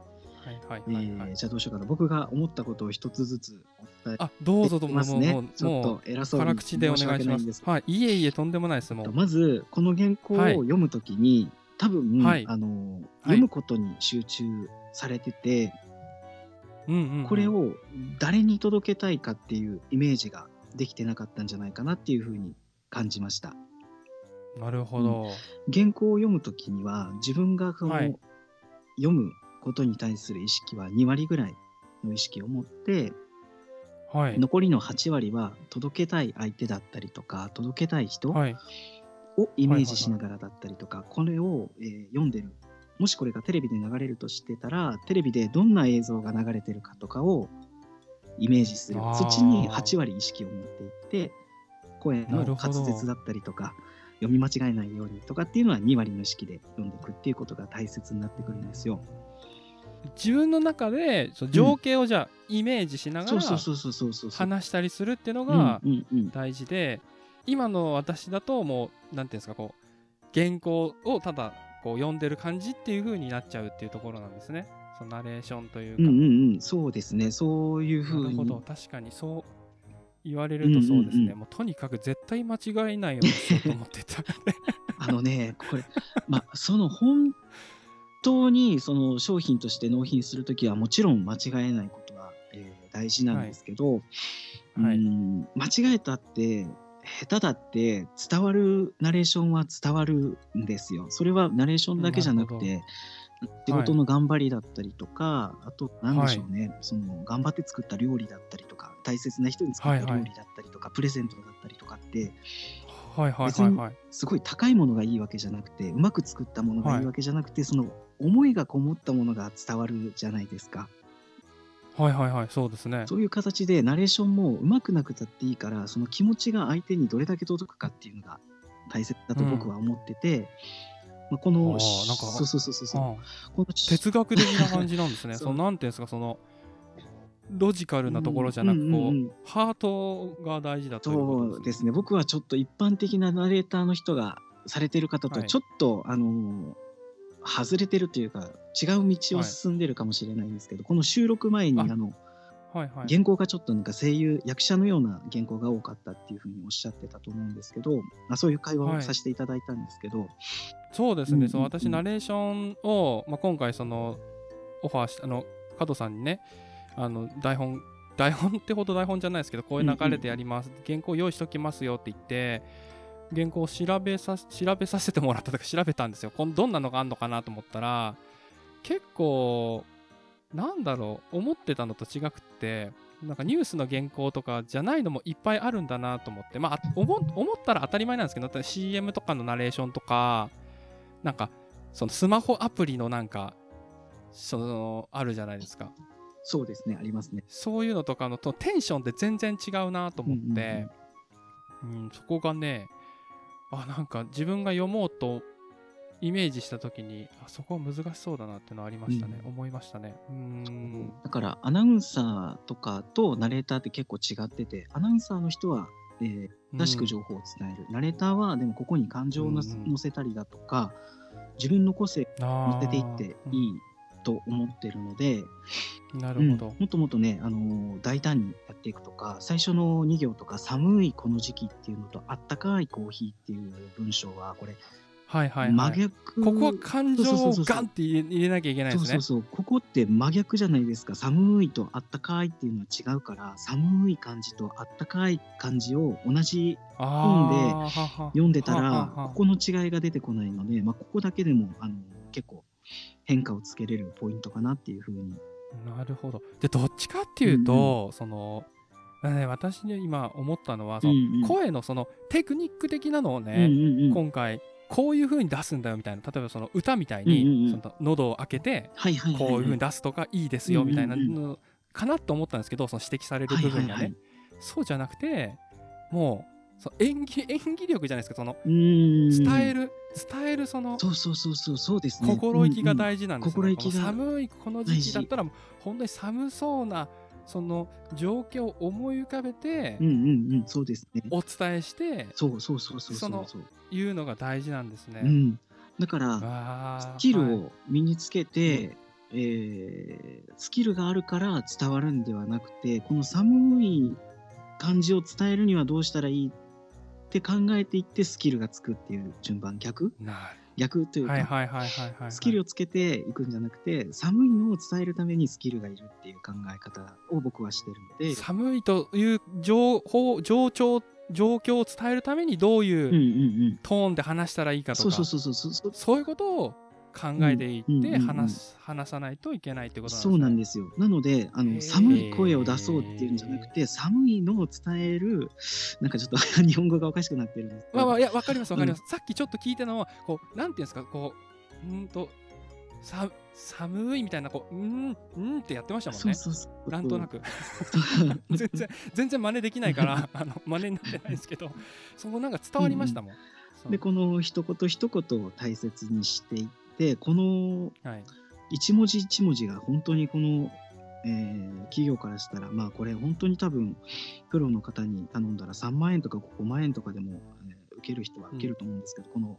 じゃあどうしようかな。僕が思ったことを一つずつお伝えあどうぞどうぞますねもうもう。ちょっもと偉そうに辛口でお願いし申訳なます。いんですけどはい、いえいえとんでもないですもう。まずこの原稿をはい読むときに、多分、はいあの読むことに集中されてて、うんうんうんこれを誰に届けたいかっていうイメージができてなかったんじゃないかなっていうふうに感じました。なるほど。原稿を読むときには自分がその、はい読むことに対する意識は2割ぐらいの意識を持ってはい。残りの8割は届けたい相手だったりとか届けたい人はい。をイメージしながらだったりとか、これを、えー読んでるもしこれがテレビで流れるとしてたらテレビでどんな映像が流れてるかとかをイメージするそっちに8割意識を持っていって声の滑舌だったりとか読み間違えないようにとかっていうのは2割の意識で読んでいくっていうことが大切になってくるんですよ。自分の中でその情景をじゃあイメージしながら。話したりするっていうのうんが大事で、今の私だともうなんていうんですかこう原稿をただこう読んでる感じっていう風になっちゃうっていうところなんですね。そのナレーションというか、うんうんうん、そうですね。そういうふうに。なるほど。確かにそう言われるとそうですね、うんうんうん。もうとにかく絶対間違えないようにしようと思ってた。(laughs) あのね、これ、まあ、その本当にその商品として納品するときはもちろん間違えないことは、えー大事なんですけど、はい。うん間違えたって、下手だって伝わるナレーションは伝わるんですよ。それはナレーションだけじゃなくなて、仕事の頑張りだったりとか、あと、なんでしょうね、その頑張って作った料理だったりとか、大切な人に作った料理だったりとか、プレゼントだったりとかって、はいはい別にはい。はいすごい高いものがいいわけじゃなくてうまく作ったものがいいわけじゃなくて、その思いがこもったものが伝わるじゃないですか。はいはいはいそうですね。そういう形でナレーションもうまくなくたっていいからその気持ちが相手にどれだけ届くかっていうのが大切だと僕は思ってて、まあ、こあのーなんかそうそうそうそうそう。あこのあ哲学的な感じなんですね。(laughs) そのなんていうんですかそのロジカルなところじゃなくこう,、うんうんうんうん。ハートが大事だということそうですね。僕はちょっと一般的なナレーターの人がされてる方とはい。ちょっと、あのー外れてるというか違う道を進んでるかもしれないんですけど、この収録前にああのはいはい。原稿がちょっとなんか声優役者のような原稿が多かったっていうふうにおっしゃってたと思うんですけど、まあ、そういう会話をさせていただいたんですけど、そうですね、うんうん。うんその私ナレーションを、まあ、今回そのオファーしあの加藤さんにねあの台本台本ってほど台本じゃないですけどこういう流れでやります、原稿用意しときますよって言って原稿を調べさ調べさせてもらったとか調べたんですよこんどんなのがあるのかなと思ったら結構なんだろう思ってたのと違くってなんかニュースの原稿とかじゃないのもいっぱいあるんだなと思って、まあ、あ思思ったら当たり前なんですけど、だって CM とかのナレーションとか、なんか、そのスマホアプリのなんか、その、あるじゃないですか。そうですね、ありますね。そういうのとかのとテンションって全然違うなと思って、うんそこがね、あ、なんか自分が読もうとイメージしたときに、あそこは難しそうだなっていうのはありましたね。うん思いましたね。うーん。だからアナウンサーとかとナレーターって結構違ってて、アナウンサーの人は、えー正しく情報を伝える。ナレーターはでもここに感情を乗せたりだとか、自分の個性を乗せていっていいと思ってるので、なるほど。うんもっともっとね、あのー大胆にやっていくとか、最初の2行とか、寒いこの時期っていうのと、あったかいコーヒーっていう文章は、これ、はいはい、真はい。逆。ここは感情をガンって入れなきゃいけないですね。そうそうそう。ここって真逆じゃないですか。寒いとあったかいっていうのは違うから、寒い感じとあったかい感じを同じ本で読んでたら、ここの違いが出てこないので、まあ、ここだけでもあの結構変化をつけれるポイントかなっていうふうに。なるほど。で、どっちかっていうと、その、ね、私ね、今思ったのは、そのうんうん。声のそのテクニック的なのをうんね、うんうん。今回、こういう風に出すんだよみたいな、例えばその歌みたいに、うんうんうん。その喉を開けて、はいはいはい、はい。こういう風に出すとかいいですよみたいなうんうんのかなと思ったんですけど、その指摘される部分がね、はいはいはい。そうじゃなくて、もう、その演技演技力じゃないですか、その伝える、伝えるそのそうそうそうそうそうですね。心意気が事。大事なんですよ、心意気がこの寒いこの時期だったら本当に寒そうなその状況を思い浮かべてうんうんうん、そうですね。お伝えしてそうそうそうそうそうそう。言うのが大事なんですね。うん。だから、スキルはいを身につけて、えースキルがあるから伝わるんではなくて、この寒い感じを伝えるにはどうしたらいいって考えていってスキルがつくっていう順番逆？な逆というか、るはいはいはいはいはい。スキルをつけていくんじゃなくて、寒いのを伝えるためにスキルがいるっていう考え方を僕はしてるので、寒いという情報状況状況を伝えるためにどううんいう。トーンで話したらいいかとか、そうそうそうそうそう。そういうことを考えていってうんうんうんうん話す話さないといけないってことなんですね。そうなんですよ。なので、あの寒い声を出そうっていうんじゃなくて、寒いのを伝える、なんかちょっと (laughs) 日本語がおかしくなってるんですけど、まあまあ、いや、わかります、わかります。さっきちょっと聞いたのは、こう、なんていうんですか、こう、うんと、さ寒いみたいな、こう、うん、うんってやってましたもんね。そうそうそう。なんとなく。全然、全然真似できないから、あの、真似になってないですけど、(laughs) そこなんか伝わりましたもん。そうで、この一言一言を大切にしていって、このはい。一文字一文字が本当にこの、えー企業からしたら、まあこれ本当に多分、プロの方に頼んだら3万円とか5万円とかでも、えー受ける人は受けると思うんですけど、この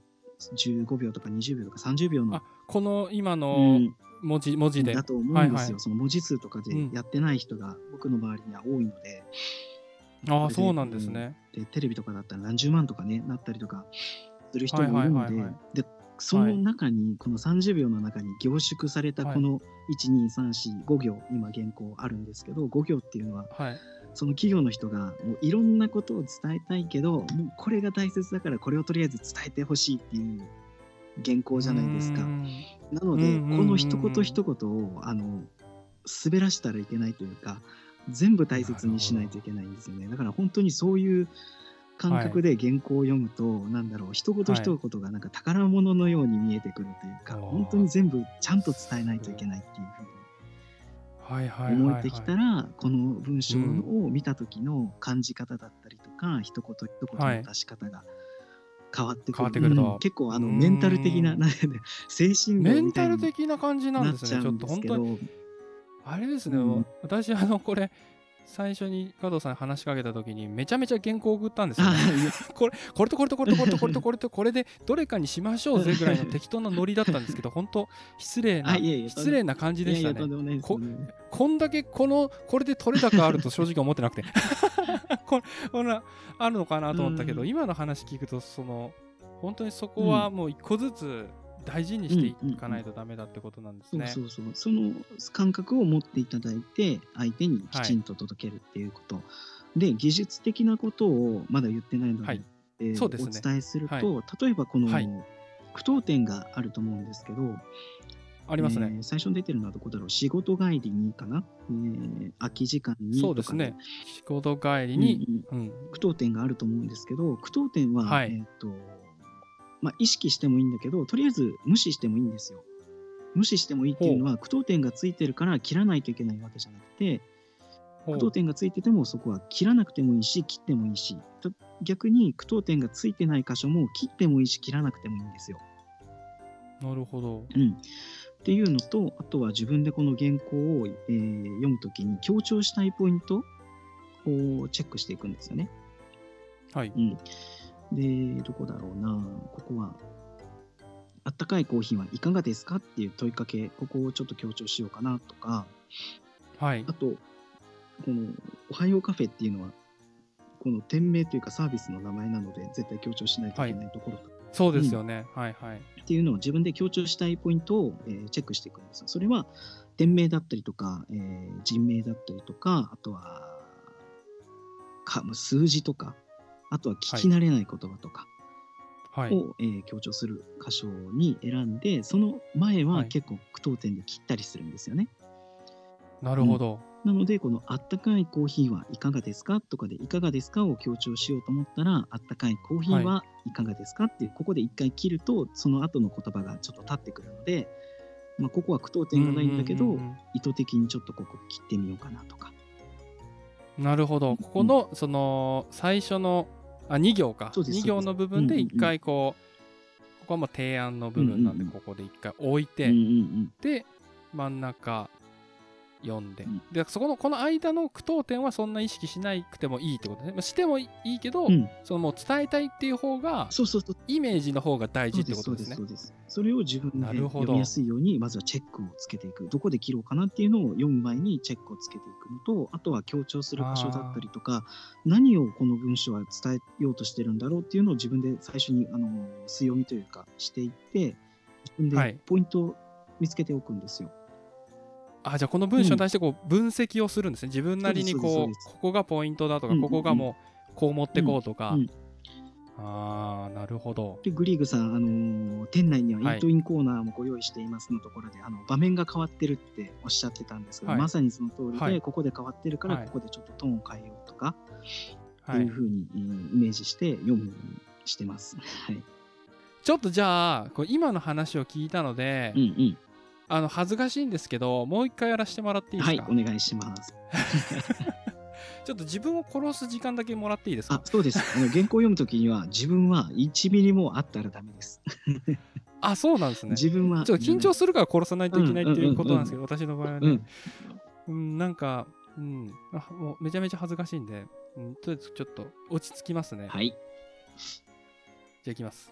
15秒とか20秒とか30秒のあ、この今うのん。文字、文字で。だと思うんですよ、はいはい。その文字数とかでうんやってない人が僕の周りには多いので,、ああ、そうなんですね。でテレビとかだったら何十万とかねなったりとかする人もいるのではいはいはいはい。でその中に、この30秒の中に凝縮されたこの12345行今原稿あるんですけど5行っていうのははい。その企業の人がもういろんなことを伝えたいけどもうこれが大切だからこれをとりあえず伝えてほしいっていう原稿じゃないですか。うん。なので、この一言一言をあの滑らしたらいけないというか全部大切にしないといけないんですよね。だから本当にそういう感覚で原稿を読むと、なんだろう一言一言がなんか宝物のように見えてくるというか、本当に全部ちゃんと伝えないといけないっていうふうはいはいはい、に思はい。えてきたら、この文章を見た時の感じ方だったりとか、一言一言の出し方が変わってくる,、てくるとうん結構あのうんメンタル的なな (laughs) 精神メンタル的な感じなんですね。ちょっと本当に。あれですね、うん私、あの、これ、最初に加藤さんに話しかけた時に、めちゃめちゃ原稿を送ったんですよ、ね。これ、これとこれとこれとこれとこれとこれとこれで、どれかにしましょうぜぐらいの適当なノリだったんですけど、(laughs) 本当失礼な、失礼な感じでしたね。こねこんだけこの、これで取れ高あると正直思ってなくて。(laughs) ここんな、あるのかなと思ったけど、うん今の話聞くと、その、本当にそこはもう一個ずつ大事にしていかないとダメだってことなんですね。そうそうそう。その感覚を持っていただいて相手にきちんと届けるっていうこと、で技術的なことをまだ言ってないので,、はい。ですね。お伝えすると、はい。例えばこの、はい。句読点があると思うんですけどありますね。えー最初に出てるのはどこだろう？仕事帰りにかな、えー空き時間にそうですね。仕事帰りうんに、うん。うん、句読点があると思うんですけど句読点は、はい。えーとまあ、意識してもいいんだけどとりあえず無視してもいいんですよ。無視してもいいっていうのは句読点がついてるから切らないといけないわけじゃなくて句読点がついててもそこは切らなくてもいいし切ってもいいしと逆に句読点がついてない箇所も切ってもいいし切らなくてもいいんですよ。なるほど。うん、っていうのとあとは自分でこの原稿を、えー読むときに強調したいポイントをチェックしていくんですよね。はい。うん、でどこだろうなここはあったかいコーヒーはいかがですかっていう問いかけここをちょっと強調しようかなとかはいあ。とこの「おはようカフェ」っていうのはこの店名というかサービスの名前なので絶対強調しないといけないところとかそうですよね。はいはい。っていうのを自分で強調したいポイントを、えーチェックしていくんですよ。それは店名だったりとか、えー人名だったりとか、あとはか数字とか、あとは聞き慣れない言葉とかはい。を、えー強調する箇所に選んで、その前ははい結構句読点で切ったりするんですよね。なるほど。なので、このあったかいコーヒーはいかがですかとかでいかがですかを強調しようと思ったら、あったかいコーヒーはいかがですかっていう、ここで一回切ると、その後の言葉がちょっと立ってくるので、まあ、ここは句読点がないんだけど、うんうんうんうん意図的にちょっとここ切ってみようかなとか。なるほど。ここの、その、最初の、あ、2行か。2そうです。行の部分で一回こう、ここはもう提案の部分なんで、ここで一回置いて、で、真ん中読んで、うんで、そこの、この間の句読点はそんな意識しなくてもいいってことね。まあ、してもいいけど、うん。うん、そのもう伝えたいっていう方が、そうそうそう。イメージの方が大事ってことでねそうですす、。そうです。それを自分で読みやすいように、まずはチェックをつけていく。どこで切ろうかなっていうのを読む前にチェックをつけていくのと、あとは強調する場所だったりとか、何をこの文章は伝えようとしてるんだろうっていうのを自分で最初にあの素読みというかしていって、自分はいでポイントを見つけておくんですよ。あじゃあこの文章に対してこう分析をするんですね。自分なりにこうここがポイントだとか、ここがもうこう持ってこうとか。ああなるほど。で、グリーグさん、あのー店内にはイはいートインコーナーもご用意していますのところで、あの場面が変わってるっておっしゃってたんですけど、はいまさにその通りで、はいここで変わってるから、はいここでちょっとトーンを変えようとか、はいっていう。ふうに、えーイメージして読むようにしてます。はい。ちょっとじゃあこう今の話を聞いたので、うんうん。あの恥ずかしいんですけどもう一回やらせてもらっていいですか、はい、お願いします。(laughs) ちょっと自分を殺す時間だけもらっていいですか、あそうです。あの原稿を読むときには、自分は1ミリもあったらダメです。(laughs) あそうなんですね。ち自分は。ょっと緊張するから殺さないといけないっていうことなんですけど、う私の場合はねうん。。うん、なんか、うん、あもうめちゃめちゃ恥ずかしいんで、うん、とりあえずちょっと落ち着きますね。はい。じゃあいきます。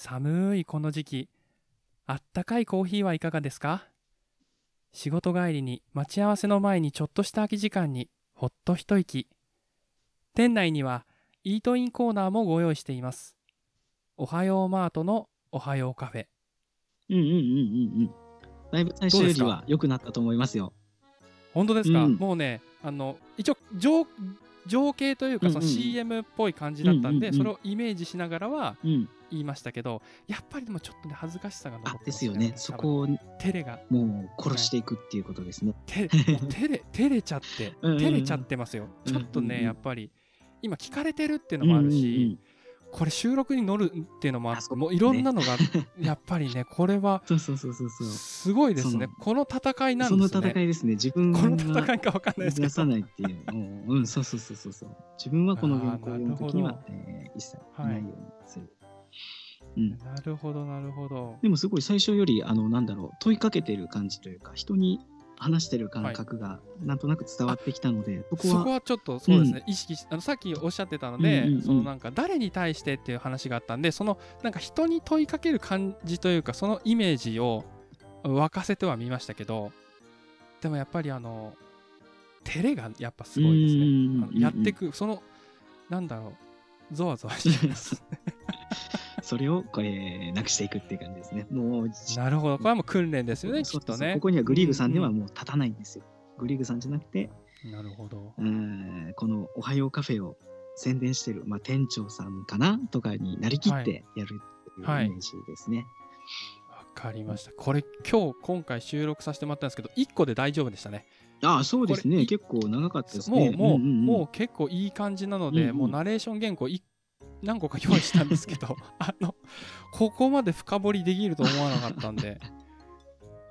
寒いこの時期、あったかいコーヒーはいかがですか？仕事帰りに待ち合わせの前にちょっとした空き時間にほっと一息。店内にはイートインコーナーもご用意しています。おはようマートのおはようカフェ。うんうんうんうんうん。だいぶ最初よりは良くなったと思いますよ。本当ですか、うんもうね、あの、一応情、情景というか、そのうんうん CM っぽい感じだったんで、うんうんうんそれをイメージしながらはうん。言いましたけど、やっぱりでもちょっとね、恥ずかしさが残ってあまですよね。そこを多分照れが、もう殺していくっていうことですね。てもう照れ、照れちゃって、(laughs) うんうんうん照れちゃってますよ。ちょっとね、やっぱり、今聞かれてるっていうのもあるし、これ収録に乗るっていうのもあって、もういろんなのが、(laughs) やっぱりね、これは、そうそうそうそうそう。すごいですね。この戦いなんそのですね。戦いですね。自分この戦がいか分かんないですけど。出さないっていう。もううん、そうそうそうそう。自分はこの原稿を読むときにはえー一切いないようにする。うん。なるほど、なるほど。でもすごい最初より、あの、なんだろう、問いかけてる感じというか、人に話してる感覚がなんとなく伝わってきたので、そこそは、こはちょっとそうですね、意識しあのさっきおっしゃってたので、うんうんうん。そのなんか誰に対してっていう話があったんでそのなんか人に問いかける感じというかそのイメージを沸かせてはみましたけどでもやっぱりあの照れがやっぱすごいですね。うんうんやってくそのなんだろうゾワゾワします (laughs) それを、これ、なくしていくっていう感じですね。もう、なるほどこれはもう訓練ですよねきそうそうっとねここにはグリーグさんではうもう立たないんですよ。グリーグさんじゃなくて、んなるほどうんこのおはようカフェを宣伝してる、まあ、店長さんかなとかになりきってやるっていうイはいメージですね。わかりました。これ今日今回収録させてもらったんですけど、1個で大丈夫でしたね。ああ、そうですね。結構長かったですもね。うもう、んんんもう結構いい感じなので、うんうんもうナレーション原稿い何個か用意したんですけど (laughs) あのここまで深掘りできると思わなかったんで。(laughs)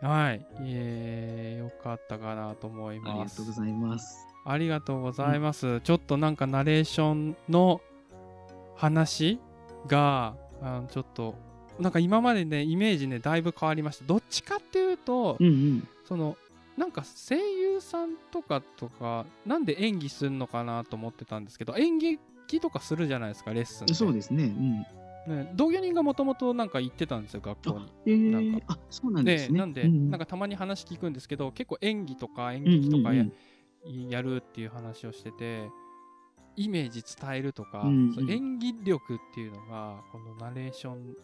はい。えー、よかったかなと思いありますがとうございます。ありがとうございます、ちょっとなんかナレーションの話があのちょっとなんか今までねイメージねだいぶ変わりました。どっちかっていうと、うんうん。そのなんか声優さんとかとかなんで演技するのかなと思ってたんですけど演劇とかするじゃないですかレッスンでそうですね。うん。ね同居人がもともとなんか行ってたんですよ学校にえー、なんあ、そうなんですね。でなんで、ううなんかたまに話聞くんですけど結構演技とか演劇とかや,、うんやるっていう話をしててイメージ伝えるとか、うんうん演技力っていうのがこのナレーション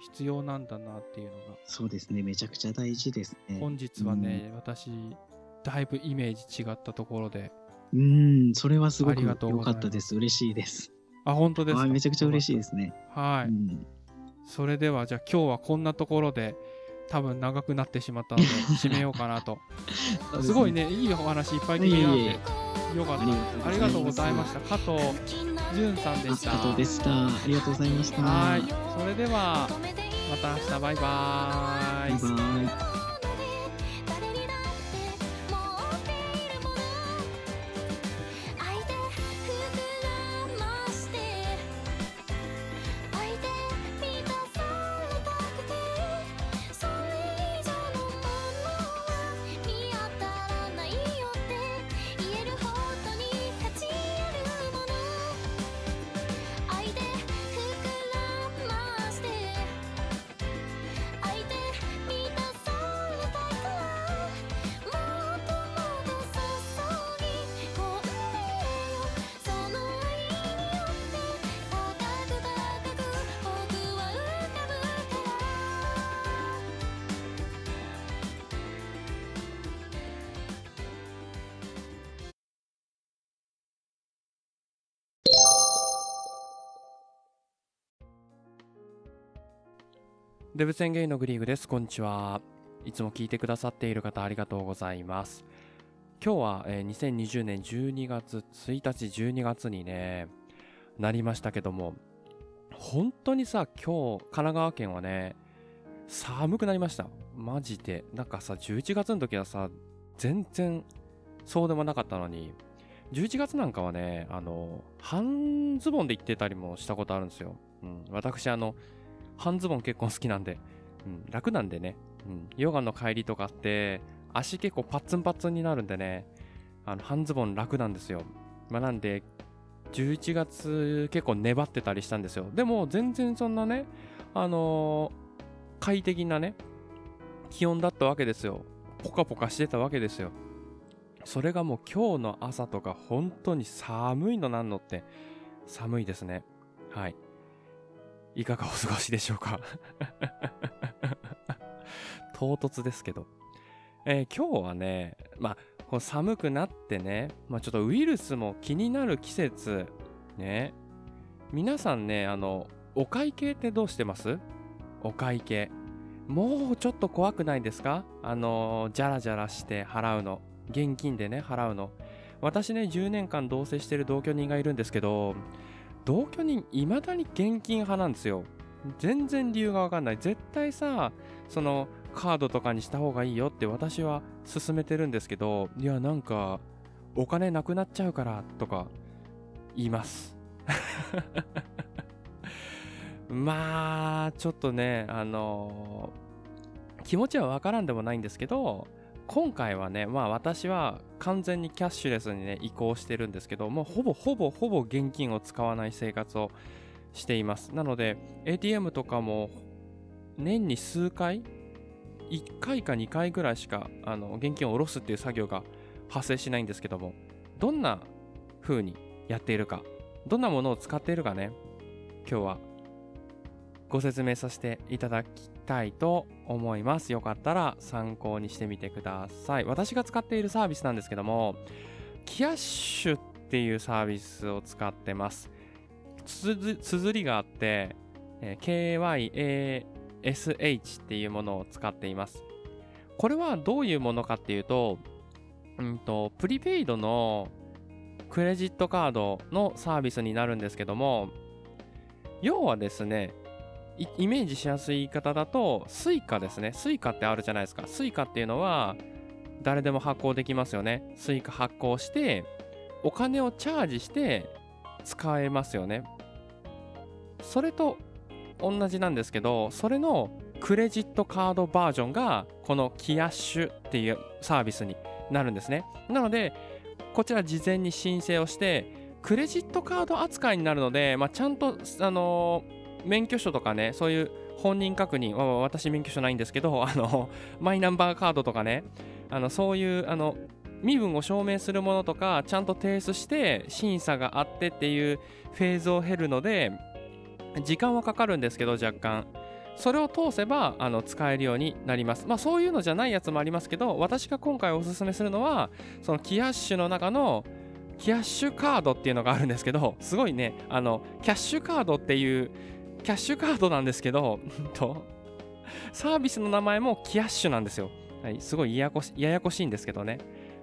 必要なんだなっていうのがそうですね。めちゃくちゃ大事ですね。本日はね、私だいぶイメージ違ったところでうん、それはすごあく良かったです。嬉しいです。あ本当ですめちゃくちゃ嬉しいいですね。はい、うん。それではじゃあ今日はこんなところで多分長くなってしまったので (laughs) 締めようかなと。すね。すごいねいいお話いっぱい聞けたんでいえいえ。よかった。ありがとうございます。ありがとうございました。加藤潤さんであした。加藤でした。ありがとうございました。はい。それではまた明日。バイバーイ。バイバイ。デブ宣言のグリーグです。こんにちは。いつも聞いてくださっている方ありがとうございます。今日は、えー2020年12月1日、12月にね、なりましたけども、本当にさ、今日、神奈川県はね、寒くなりました。マジで。なんかさ、11月の時はさ、全然そうでもなかったのに、11月なんかはね、あの、半ズボンで行ってたりもしたことあるんですよ。うん、私、あの、半ズボン結構好きなんで、うん、楽なんでね、うん、ヨガの帰りとかって足結構パッツンパッツンになるんでね。あの半ズボン楽なんですよ、まあ、なんで11月結構粘ってたりしたんですよ。でも全然そんなねあのー快適なね気温だったわけですよ。ポカポカしてたわけですよ。それがもう今日の朝とか本当に寒いのなんのって寒いですね。はい。いかがお過ごしでしょうか？(laughs) 唐突ですけど、えー今日はねまあこう寒くなってね、まあ、ちょっとウイルスも気になる季節ね。皆さんねあのお会計ってどうしてます？お会計。もうちょっと怖くないですか？あのジャラジャラして払うの。現金でね払うの。私ね10年間同棲してる同居人がいるんですけど同居人いまだに現金派なんですよ。全然理由がわかんない。絶対さそのカードとかにした方がいいよって私は勧めてるんですけどいやなんかお金なくなっちゃうからとか言います。(laughs) まあちょっとねあの気持ちはわからんでもないんですけど今回はねまあ私は完全にキャッシュレスにね移行してるんですけどもうほぼほぼほぼ現金を使わない生活をしています。なので ATM とかも年に数回1回か2回ぐらいしかあの現金を下ろすっていう作業が発生しないんですけどもどんな風にやっているかどんなものを使っているかね今日はご説明させていただきたいと思います。よかったら参考にしてみてください。私が使っているサービスなんですけどもキャッシュっていうサービスを使ってます。つづりがあってえー KYASH っていうものを使っています。これはどういうものかっていうと、うんと、プリペイドのクレジットカードのサービスになるんですけども、要はですね、イメージしやすい言い方だと、 Suica ですね。 Suica ってあるじゃないですか。 Suica っていうのは、誰でも発行できますよね。 Suica 発行して、お金をチャージして使えますよね。それと同じなんですけど、それのクレジットカードバージョンが、この Kyash っていうサービスになるんですね。なので、こちら事前に申請をして、クレジットカード扱いになるので、まあ、ちゃんと、あのー免許証とかね、そういう本人確認、私免許証ないんですけど、(laughs) あの、マイナンバーカードとかね、あの、そういう、あの、身分を証明するものとか、ちゃんと提出して、審査があってっていうフェーズを経るので、時間はかかるんですけど、若干。それを通せばあの使えるようになります。まあそういうのじゃないやつもありますけど、私が今回おすすめするのは、そのキアッシュの中のキアッシュカードっていうのがあるんですけど、すごいね、あの、キャッシュカードっていう、キャッシュカードなんですけど、(laughs) サービスの名前もキアッシュなんですよ。はい、すごいややこしややこしいんですけどね。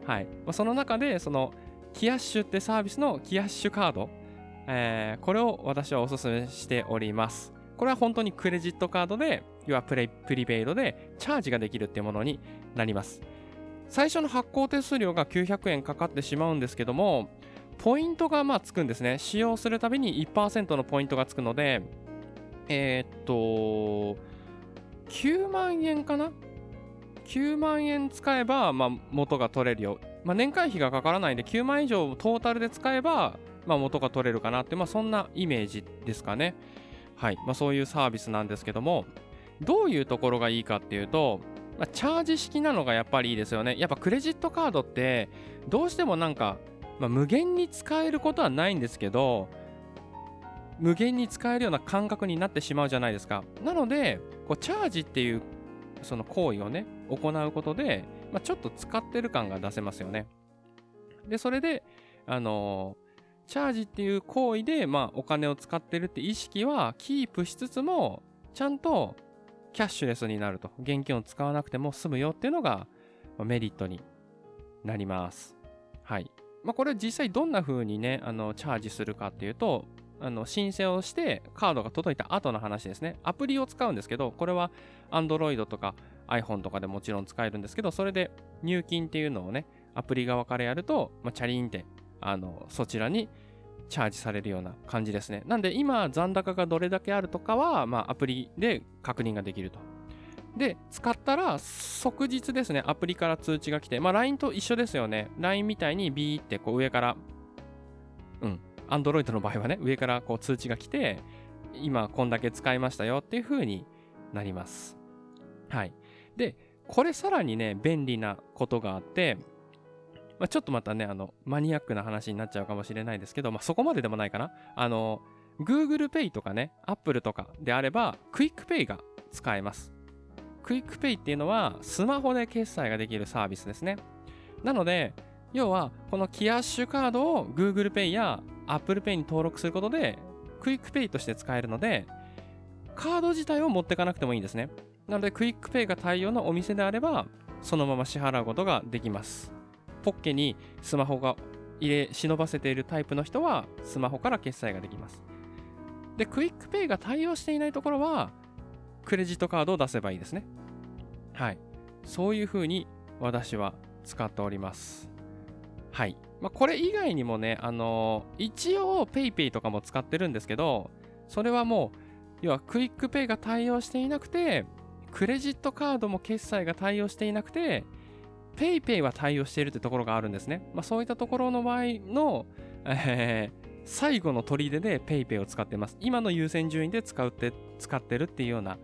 はい。その中で、その、キアッシュってサービスのキアッシュカード、えーこれを私はおすすめしております。これは本当にクレジットカードで、要はプレプリペイドでチャージができるっていうものになります。最初の発行手数料が900円かかってしまうんですけども、ポイントがまあつくんですね。使用するたびに1%のポイントがつくので、えーっと、9万円かな ?9 万円使えば、まあ、元が取れるよ。まあ、年会費がかからないんで、9万以上トータルで使えば、まあ、元が取れるかなって、まあ、そんなイメージですかね。はい。まあ、そういうサービスなんですけども、どういうところがいいかっていうと、まあ、チャージ式なのがやっぱりいいですよね。やっぱクレジットカードって、どうしてもなんか、まあ、無限に使えることはないんですけど、無限に使えるような感覚になってしまうじゃないですか。なので、こうチャージっていうその行為をね、行うことで、まあ、ちょっと使ってる感が出せますよね。で、それで、あのーチャージっていう行為で、まあ、お金を使ってるって意識はキープしつつも、ちゃんとキャッシュレスになると。現金を使わなくても済むよっていうのが、まあメリットになります。はい。まあ、これ実際どんな風にね、あの、チャージするかっていうと、あの申請をしてカードが届いた後の話ですね。アプリを使うんですけど、これは Android とか iPhone とかでもちろん使えるんですけど、それで入金っていうのをね、アプリ側からやると、まあ、チャリンってあのそちらにチャージされるような感じですね。なんで今残高がどれだけあるとかは、まあ、アプリで確認ができると。で、使ったら即日ですね、アプリから通知が来て、まあ LINE と一緒ですよね。LINE みたいにビーってこう上から、うん、Android の場合はね、上からこう通知が来て、今こんだけ使いましたよっていう風になります。はい。で、これさらにね、便利なことがあって、まあ、ちょっとまたね、あの、マニアックな話になっちゃうかもしれないですけど、まあ、そこまででもないかな。あの、Google Pay とかね、Apple とかであれば、 QUICPay が使えます。 QUICPay っていうのは、スマホで決済ができるサービスですね。なので、要は、この Kyash カードを Google Pay や Apple Pay に登録することで、 QUICPay として使えるので、カード自体を持っていかなくてもいいんですね。なので、 QUICPay が対応のお店であれば、そのまま支払うことができます。ポッケにスマホが入れ、忍ばせているタイプの人は、スマホから決済ができます。で、 QUICPay が対応していないところは、クレジットカードを出せばいいですね。はい。そういう風に私は使っております。はい。まあ、これ以外にもね、あのー一応 PayPay とかも使ってるんですけど、それはもう、要は QUICPay が対応していなくて、クレジットカードも決済が対応していなくて、PayPay は対応しているってところがあるんですね。まあ、そういったところの場合の、えー最後の砦で PayPay を使ってます。今の優先順位で使うって使ってるっていうような、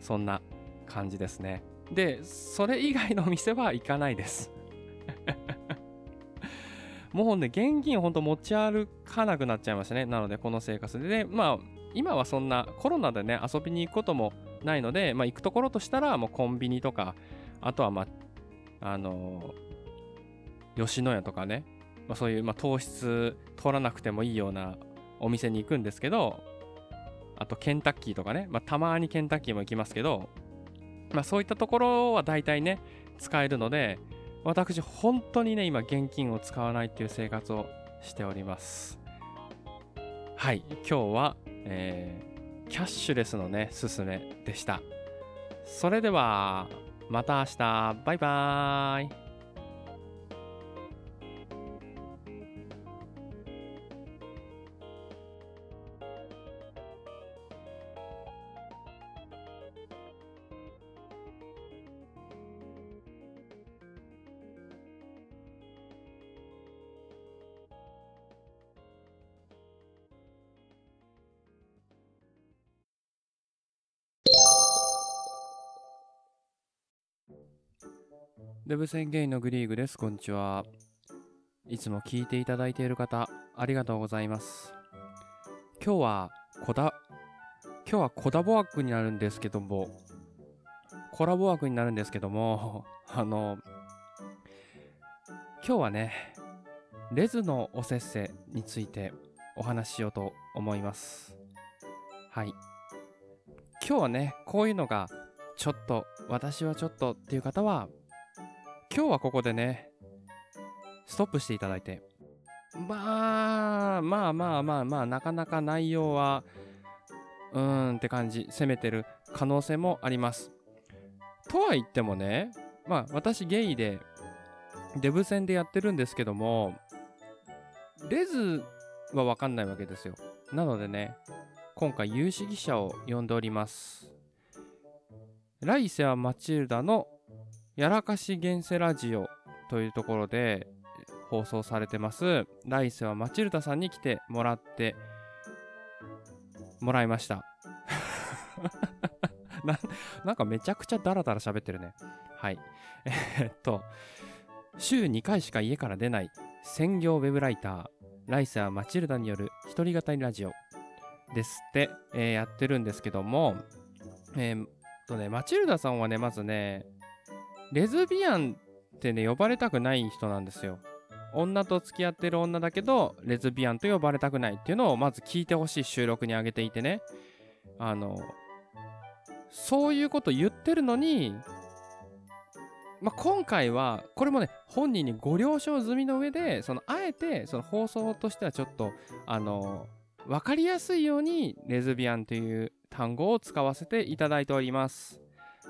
そんな感じですね。で、それ以外のお店は行かないです。もうね、現金本当持ち歩かなくなっちゃいましたね。なので、この生活で。で、まあ、今はそんなコロナでね、遊びに行くこともないので、まあ、行くところとしたら、もうコンビニとか、あとは、まあ、あのー吉野家とかね、まあ、そういう、まあ、糖質取らなくてもいいようなお店に行くんですけど、あとケンタッキーとかね、まあ、たまにケンタッキーも行きますけど、まあ、そういったところは大体ね使えるので私本当にね今現金を使わないっていう生活をしております。はい今日は、えーキャッシュレスのねすすめでした。それではまた明日。バイバーイ。デブ宣言のグリーグです。こんにちは。いつも聞いていただいている方、ありがとうございます。今日は、コダ、今日はコラボ枠になるんですけども、コラボ枠になるんですけども、(laughs) あの、今日はね、レズのおせっせについてお話ししようと思います。はい。今日はね、こういうのがちょっと、私はちょっとっていう方は、今日はここでね、ストップしていただいて、まあ、まあまあまあまあ、なかなか内容は、うーんって感じ、攻めてる可能性もあります。とは言ってもね、まあ私ゲイで、デブ戦でやってるんですけども、レズはわかんないわけですよ。なのでね、今回有識者を呼んでおります。来世はマチルダのやらかし現世ラジオというところで放送されてます。来世はマチルダさんに来てもらってもらいました。(laughs) ななんかめちゃくちゃダラダラ喋ってるね。はい。(laughs) えーっと週2回しか家から出ない専業ウェブライター来世はマチルダによる一人語りラジオですって、えーやってるんですけどもえーっとねマチルダさんはねまずねレズビアンってね呼ばれたくない人なんですよ。女と付き合ってる女だけどレズビアンと呼ばれたくないっていうのをまず聞いてほしい収録に上げていてね。あのそういうこと言ってるのにまあ、今回はこれもね本人にご了承済みの上でそのあえてその放送としてはちょっとあの分かりやすいようにレズビアンという単語を使わせていただいております。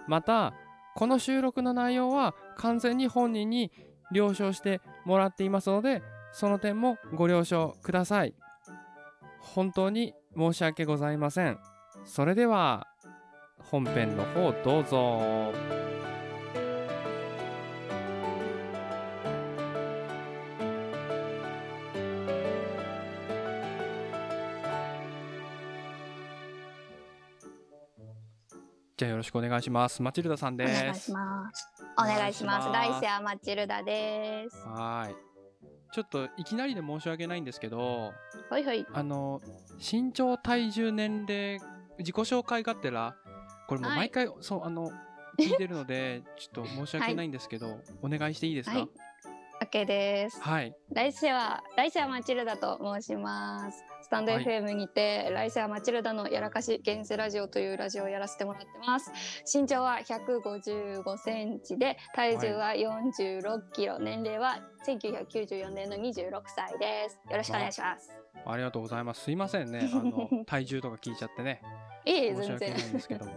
またこの収録の内容は完全に本人に了承してもらっていますのでその点もご了承ください。本当に申し訳ございません。それでは本編の方どうぞ。じゃあよろしくお願いしますマチルダさんおです。お願いします。お願いします来世はマチルダです。はーい。ちょっといきなりで申し訳ないんですけど、はいはい。あの、身長、体重、年齢、自己紹介がてら、これもうはい毎回、そう、あの、聞いてるので、(laughs) ちょっと申し訳ないんですけど、お願いしていいですか？はい OK です。はい。来世は来世はマチルダと申します。スタンドはい FM にて、来世はマチルダのやらかし現世ラジオというラジオをやらせてもらってます。身長は155センチで、体重は46キロ、年齢は1994年の26歳です。よろしくお願いします。ありがとうございます。すいませんね。あの、(laughs) 体重とか聞いちゃってね。いえい全然。訳ないんですけども。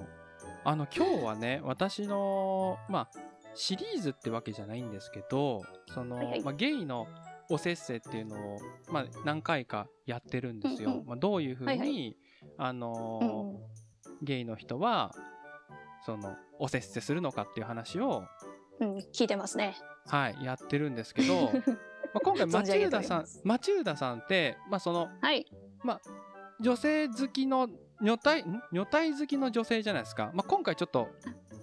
あの、今日はね、私の、まあ、シリーズってわけじゃないんですけど、その、はいはいまあ、ゲイのおせっせっていうのを、まあ、何回かやってるんですよ。うんうんまあ、どういうふうに、はいはいあのうーんうんゲイの人は、その、おせっせするのかっていう話を、うん、聞いてますね。はい、やってるんですけど、(laughs) まあ、今回マチ存じ上げておルダさんります、マチルダさんって、まあ、その、はい。女性好きの女体ん？女体好きの女性じゃないですか、まあ、今回ちょっと、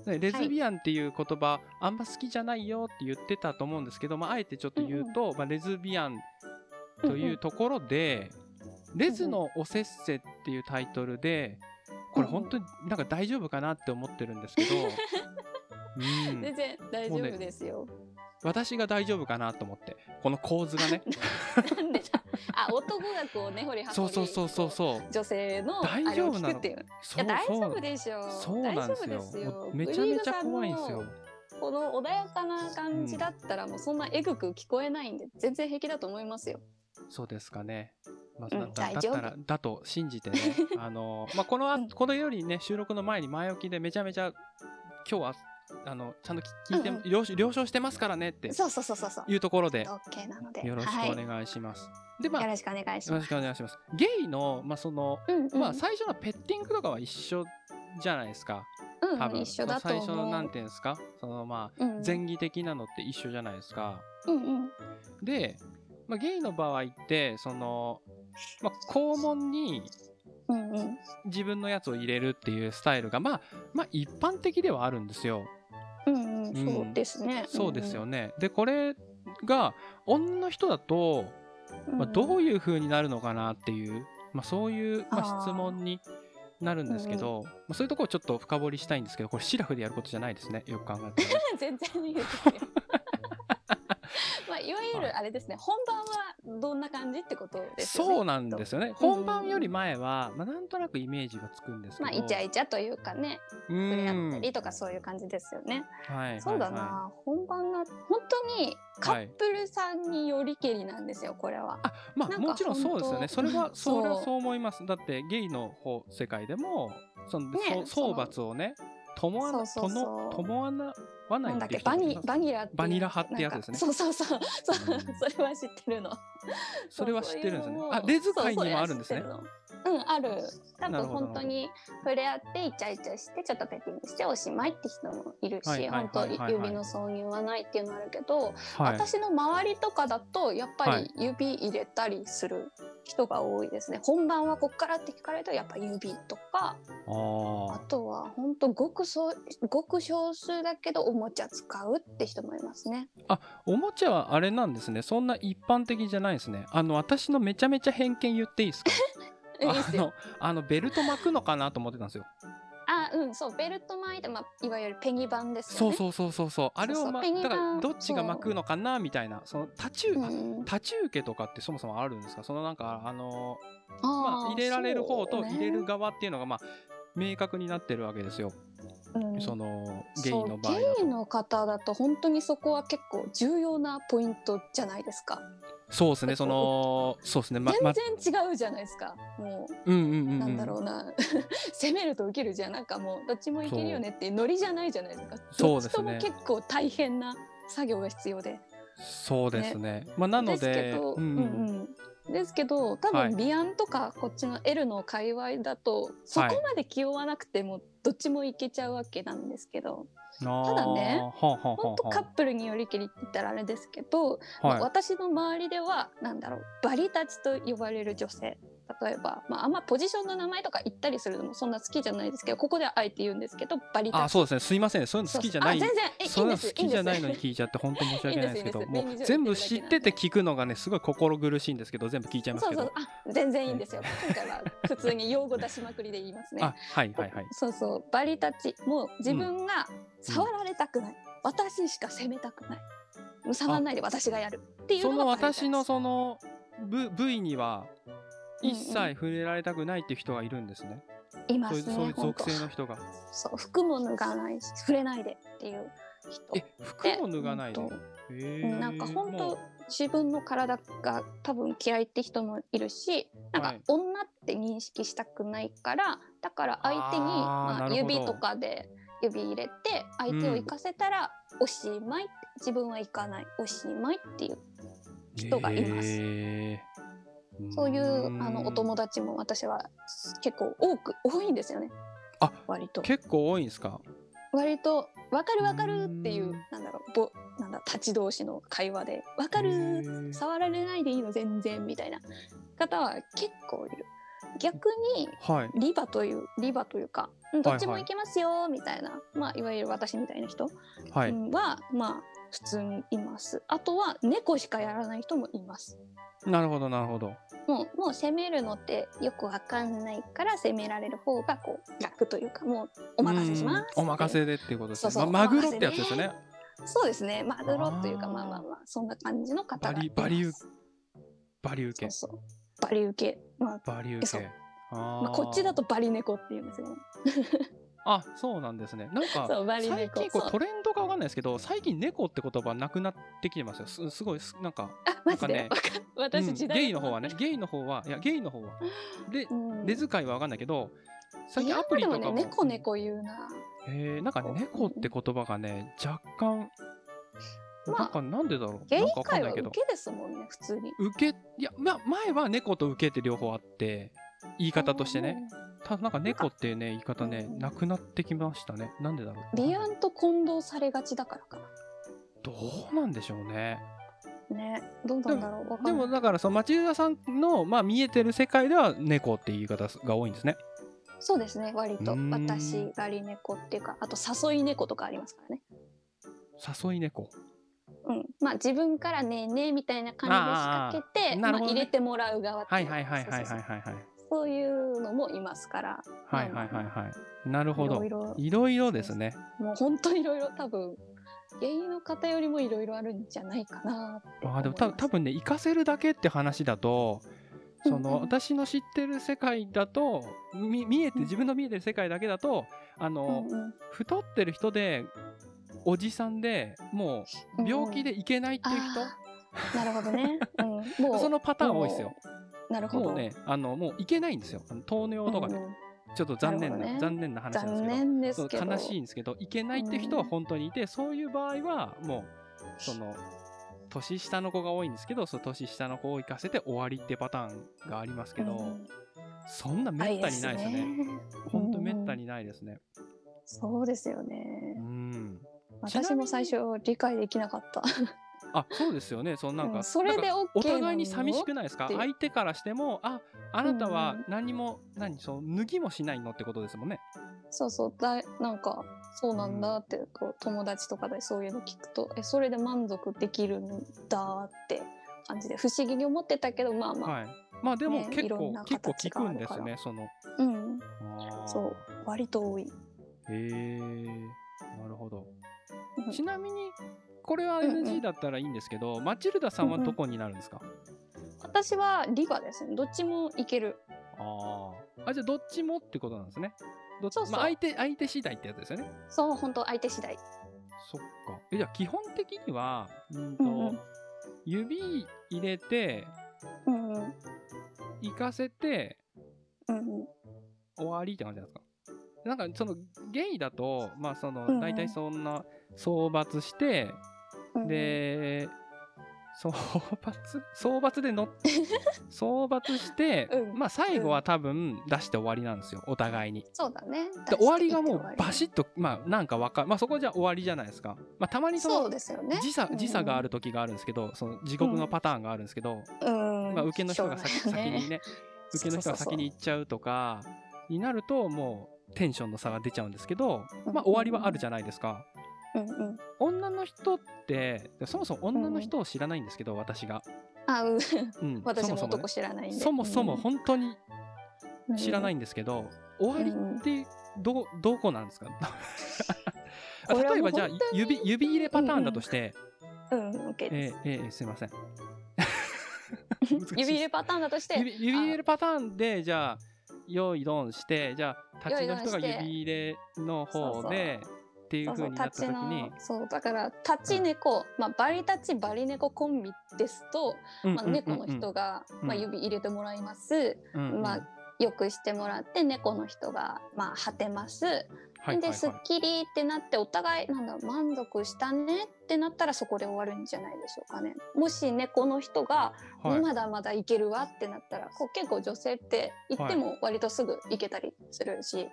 ね、レズビアンっていう言葉、あんま好きじゃないよって言ってたと思うんですけど、まあ、あえてちょっと言うと、まあ、レズビアンというところで「レズのおせっせ」っていうタイトルでこれ本当になんか大丈夫かなって思ってるんですけど、うん、全然大丈夫ですよ。私が大丈夫かなと思ってこの構図がね。(laughs) なんでだあ男がこう根掘りそうそうそうそうそう。女性のあ大丈夫なの？いや大丈夫でしょう。そうなんですよ。大丈夫ですよ。もうめちゃめちゃ怖いんですよ。この穏やかな感じだったらもうそんなえぐく聞こえないんで全然平気だと思いますよ。そうですかね。まあ、うんだったらだと信じてね。(laughs) あの、まあ、このあうん。このよりね収録の前に前置きでめちゃめちゃ今日はあのちゃんと聞いて、うんうん。了承了承してますからねってそうそうそうそういうところで OK なので。よろしくはいお願いします。でまあよよろしくお願いしろしますくお願いします。ゲイのまあその、うんうん。まあ最初のペッティングとかは一緒じゃないですか。うん多分。一緒だと最初の思うなんていうんですか。そのまあうん。前儀的なのって一緒じゃないですか。うんうん。で、まあ、ゲイの場合ってその、まあ、肛門に自分のやつを入れるっていうスタイルがまあまあ一般的ではあるんですよ。うんうんそうですね。そうですよね。でこれが女の人だと、まあ、どういう風になるのかなっていう、まあ、そういう、まあ、質問になるんですけど、まあ、そういうところをちょっと深掘りしたいんですけどこれシラフでやることじゃないですね。よく考えたら。(laughs) 全然いいですよまあいわゆるあれですね本番はどんな感じってことですよねそうなんですよね。本番より前は、まあ、なんとなくイメージがつくんですけど。まあイチャイチャというかねう触れ合んったりとかそういう感じですよね、はいはいそうだはな。本番が本当にカップルさんによりけりなんですよこれは、あまあもちろんそうですよね。それはそれはそう。思います。だってゲイの方世界でもその、ねそう総罰をね共わなそうそうそう。との共わなわないないう人けバニバニラバニラ派ってやつですね。そうそうそう。それは知ってるの。それは知ってるんですよねあレズ界にもあるんですね。そうんある多分本当に触れ合ってイチャイチャしてちょっとペッティングしておしまいって人もいるし、はいはいはい本当はいはい指の挿入はないっていうのあるけど、はい。私の周りとかだとやっぱはいり指入れたりする人が多いですね、本番はこっからって聞かれるとやっぱ指とかあとは本当ごくそうごく少数だけどおもちゃ使うって人もいますね。おもちゃはあれなんですね。そんな一般的じゃないですね。あの私のめちゃめちゃ偏見言っていいですか？(laughs) あのあのベルト巻くのかなと思ってたんですよ。あうんそうベルト巻いて、まあ、いわゆるペギ版ですよね。そうそうそうそうそう。あれをまだからどっちが巻くのかなみたいなその立ち受け、うん立ち受けとかってそもそもあるんですか？そのなんかあのまあ入れられる方と入れる側っていうのがまあ明確になってるわけですよ。うんそのゲイの場合。ゲイの方だと本当にそこは結構重要なポイントじゃないですか。そうですね。そのそうですね。まま全然違うじゃないですか。もうんうんうんう。うんなんだろうな、(laughs) 攻めると受けるじゃんなんかもうどっちもいけるよねってノリじゃないじゃないですか。そうですね結構大変な作業が必要で。そうですね。まあなのでううんんうんですけど多はい。分ビアンとかこっちの L の界隈だとそこまで気負わなくてもどっちもいけちゃうわけなんですけど、ただねはあはあはあ本当カップルによりけりって言ったらあ。れですけど、まあはい。私の周りではなんだろうバリたちと呼ばれる女性例えば、まあ、あんまポジションの名前とか言ったりするのもそんな好きじゃないですけどここではあえて言うんですけどバリあ、そうですね。すいません。そういうの好きじゃない。全然。えいいそうんいうの好きじゃないのに聞いちゃって本当に申し訳ないですけど、もう全部知ってて聞くのがねすごい心苦しいんですけど全部聞いちゃいますけど。そうそう。あ全然いいんですよ。今回は。普通に用語出しまくりで言いますねあ、はいはいはい。そうそう。バリたちもう自分が触られたくない、私しか責めたくない。触らないで私がやるっていうそののがバリたち私のその部部位にはうんうん一切触れられたくないっていう人がいるんですね。いますそういうそういう属性の人が。そう服も脱がないし触れないでっていう人。え、服も脱がないで？なんか本当自分の体が多分嫌いって人もいるしなんかはい。女って認識したくないからだから相手にまあ、指とかで指入れて相手を行かせたらおしまいって自分は行かないおしまいっていう人がいますそういうあのお友達も私は結構多く多いんですよね。あ割と。結構多いんですか？割と分かる分かるっていううん。なんだろうぼなんだ立ち同士の会話で分かへるー。触られないでいいの全然みたいな方は結構いる。逆にはい。リバというリバというかうんどっちもいけますよみたいな、まあいわゆる私みたいな人はは、まあ普通にいます。あとは猫しかやらない人もいます。なるほどなるほど。もうもう攻めるのってよくわかんないから攻められる方がこう楽というかもうお任せします。うんお任せでっていうことですね。そうそうまマグロってやつですよね。そうですね。マグロというかまあまあまあそんな感じの方バがバリバリ受けそうそう。バリ受けまあバリ受けあまあ、こっちだととバリ猫って言うんですよね。(laughs) あそうなんですね。なんか最近こうトレンドかわかんないですけど最近猫って言葉なくなってきてますよ。すすごいすなんか、あマジで、なんかね。私うん時代ゲイの方はね。ゲイの方はいやゲイの方は。でうん。レズ界はわかんないけど最近アプリとかも。でもね猫猫言うな。えー、なんかね猫って言葉がね若干まあなんかなんでだろう。ゲイ界は受けですもんね普通に。受けいや、ま、前は猫と受けって両方あって言い方としてねただなんか猫っていうね言い方ねうんなくなってきましたね。なんでだろう。うん。離岸と混同されがちだからかどうなんでしょうね。な。ねどうなんだろう。でんない。もだからその町浦さんの、まあ、見えてる世界では猫っていう言い方が多いんですね。そうですね割と。私バリ猫っていうかあと誘い猫とかありますからね。誘い猫。うん、まあ自分からねえねえみたいな感じで仕掛けて、まあ、あーなるほどね。入れてもらう側ってはいいうはいはいはいはい。そうそうそうはいはいそういうのもいますから。はいはいはいはい。なるほど。いろいろですね。もう本当いろいろ多分ゲイの方よりもいろいろあるんじゃないかな。あーでもた多分ね行かせるだけって話だとその、うん。うん私の知ってる世界だとみ見えて自分の見えてる世界だけだとあの、うんうん。太ってる人でおじさんでもう病気でいけないっていう人、あーなるほどね、うん、(laughs) もうそのパターン多いですよ。なるほど。もうねあのもういけないんですよ。あの糖尿とかね、うんうん。ちょっと残念なね。残念な話なんです残けど。悲しいんですけどいけないって人は本当にいて、そういう場合はもうその年下の子が多いんですけどその年下の子を行かせて終わりってパターンがありますけど、うんそんなめったにないですね。本当めったににないですね。そうですよね。う。ん。私も最初理解できなかった。あ、そうですよね。そのなんか、うんそれでなんか OK お互いに寂しくないですか？相手からしても、あ、あなたはうんうん何も、何、そう、脱ぎもしないのってことですもんね。そうそうだいなんかそうなんだってこう友達とかでそういうの聞くとえそれで満足できるんだって感じで不思議に思ってたけどまあまあ、はい。まあでもね結構、結構形聞くんですね、その。うんそう割と多い。へえ、なるほど。うんちなみに、これはうんうん NG だったらいいんですけど、マチルダさんはどこになるんですか、私はリバですねどっちもいける。ああ。あ、じゃあどっちもってことなんですね。どそうそうまあ、相手、相手次第ってやつですよね。そう本当相手次第。そっか。え、じゃあ基本的には、うんと、うんうん指入れて、うんうん行かせて、うんうん終わりって感じなんですか？なんかそのゲイだと、まあその、うんうん大体そんな総罰して、うんうんで、総罰総罰で乗っ (laughs) 総罰して、うんまあ最後は多分出して終わりなんですよ、お互いに。そうだね。で終わりがもうバシッッと、まあなんかわかる。まあそこじゃ終わりじゃないですか。まあたまにそのですよね。時差うんうん時差がある時があるんですけど、その地獄のパターンがあるんですけど、うんまあ、受けの人が先にね、(laughs) 受けの人が先に行っちゃうとかになると、もうテンションの差が出ちゃうんですけど、まあ終わりはあるじゃないですか。うんうん。女の人って、そもそも女の人を知らないんですけど、私が。あ、うん。うん、(laughs) 私もそもそもね。男知らないんで。そもそも本当にうん知らないんですけど、終わりってどどこなんですか？(laughs) 例えばじゃあ指指入れパターンだとして、うん、オッケーえです。ーえーすいません。(laughs) 指入れパターンだとして、指指入れるパターンでじゃあ用意ドンしてじゃあ立ちの人が指入れの方でっていうそうになった時にのそうだから立ち猫、まあバリ立ちバリ猫コンビですと、まあ、猫の人が、うん。まあ、指入れてもらいます、まあよくしてもらって猫の人がまあ果てます、で、すっはきりってなってお互いなんだ満足したねってなったらそこで終わるんじゃないでしょうかね。もし猫の人が、まだまだいけるわってなったらこう結構女性って言っても割とすぐいけたりするし、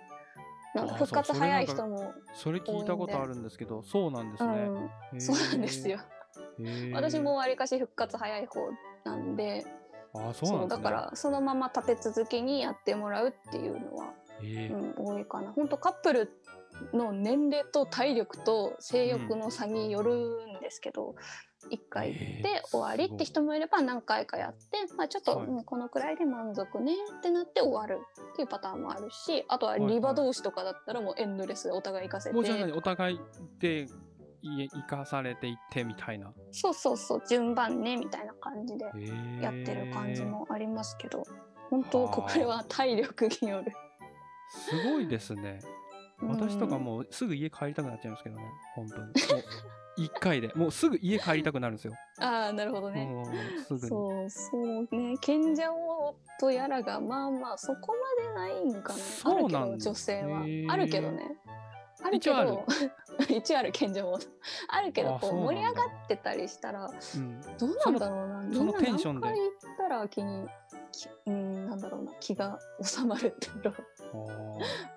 なんか復活早い人もそれ聞いたことあるんですけどそうなんですね、うん、そうなんですよ。私もわりかし復活早い方なんであそうなんですね。だからそのまま立て続けにやってもらうっていうのは、うん、多いかな。本当カップルの年齢と体力と性欲の差によるんですけど、一回行ってへー終わりって人もいれば何回かやって、まあ、ちょっと、はいうんこのくらいで満足ねってなって終わるっていうパターンもあるしあとははいはいリバ同士とかだったらもうエンドレスでお互い行かせて、もうじゃあ何お互いで家行かされていってみたいな。そうそうそう順番ねみたいな感じでやってる感じもありますけど、本当はあこれは体力による。すごいですね。私とかもうすぐ家帰りたくなっちゃいますけどね、本当に。(laughs) もう一回で、もうすぐ家帰りたくなるんですよ。う (laughs) んああなるほどね。もうすぐに。そうそうね。賢者王とやらがまあまあそこまでないんかなそうなんだあるけど女性はあるけどね。あるけ一応ある。ど (laughs) 一応ある賢者王あるけどこう盛り上がってたりしたらうん、どうなんだろうな。みそのんなテンションで。何回行ったら気にきうんなんだろうな気が収まるっていうの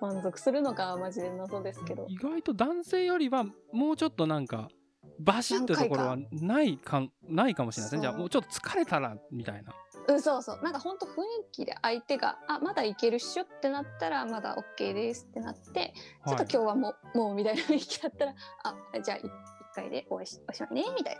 あ (laughs) 満足するのかはマジで謎ですけど。ー意外と男性よりはもうちょっとなんかバシッってところはないかないかもしれないですねじゃあもうちょっと疲れたらみたいな。うん、そうそう。なんかほんと雰囲気で相手が「あまだいけるっしょ」ってなったらまだ OK ですってなってちょっと今日はもう、もうみたいな雰囲気だったら、あ、じゃあい一回でお会いしおしまいね、みたい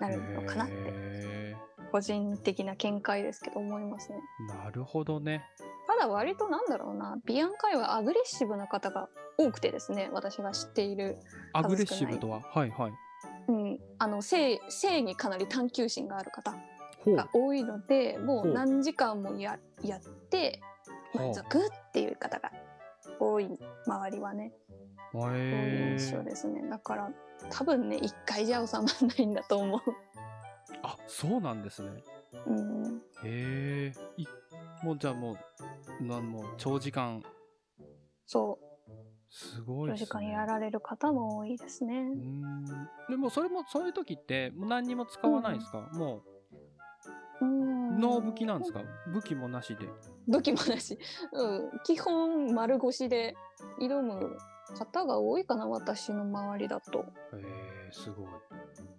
な、なるのかなって、へ個人的な見解ですけど思いますね。ーなるほどね。ただ割となんだろうな、ビアン界はアグレッシブな方が多くてですね、私が知っている、アグレッシブとは？はいはいうん、あの、性、性にかなり探求心がある方が多いので、もほう。う何時間もややって、満足っていう方が多い、周りはね。そうい印象ーですね。だから多分ね一回じゃ収まらないんだと思う。あそうなんですね。うん、へえ。いもうじゃあもうなんもう長時間。そうすごいね時間やられる方も多いですね。うーん。でもそれもそういう時ってもう何にも使わないですか、もうん。う。ノー武器なんですか？武器もなしで。武器もなし、うん、基本丸腰で挑む方が多いかな私の周りだと。へえすごい。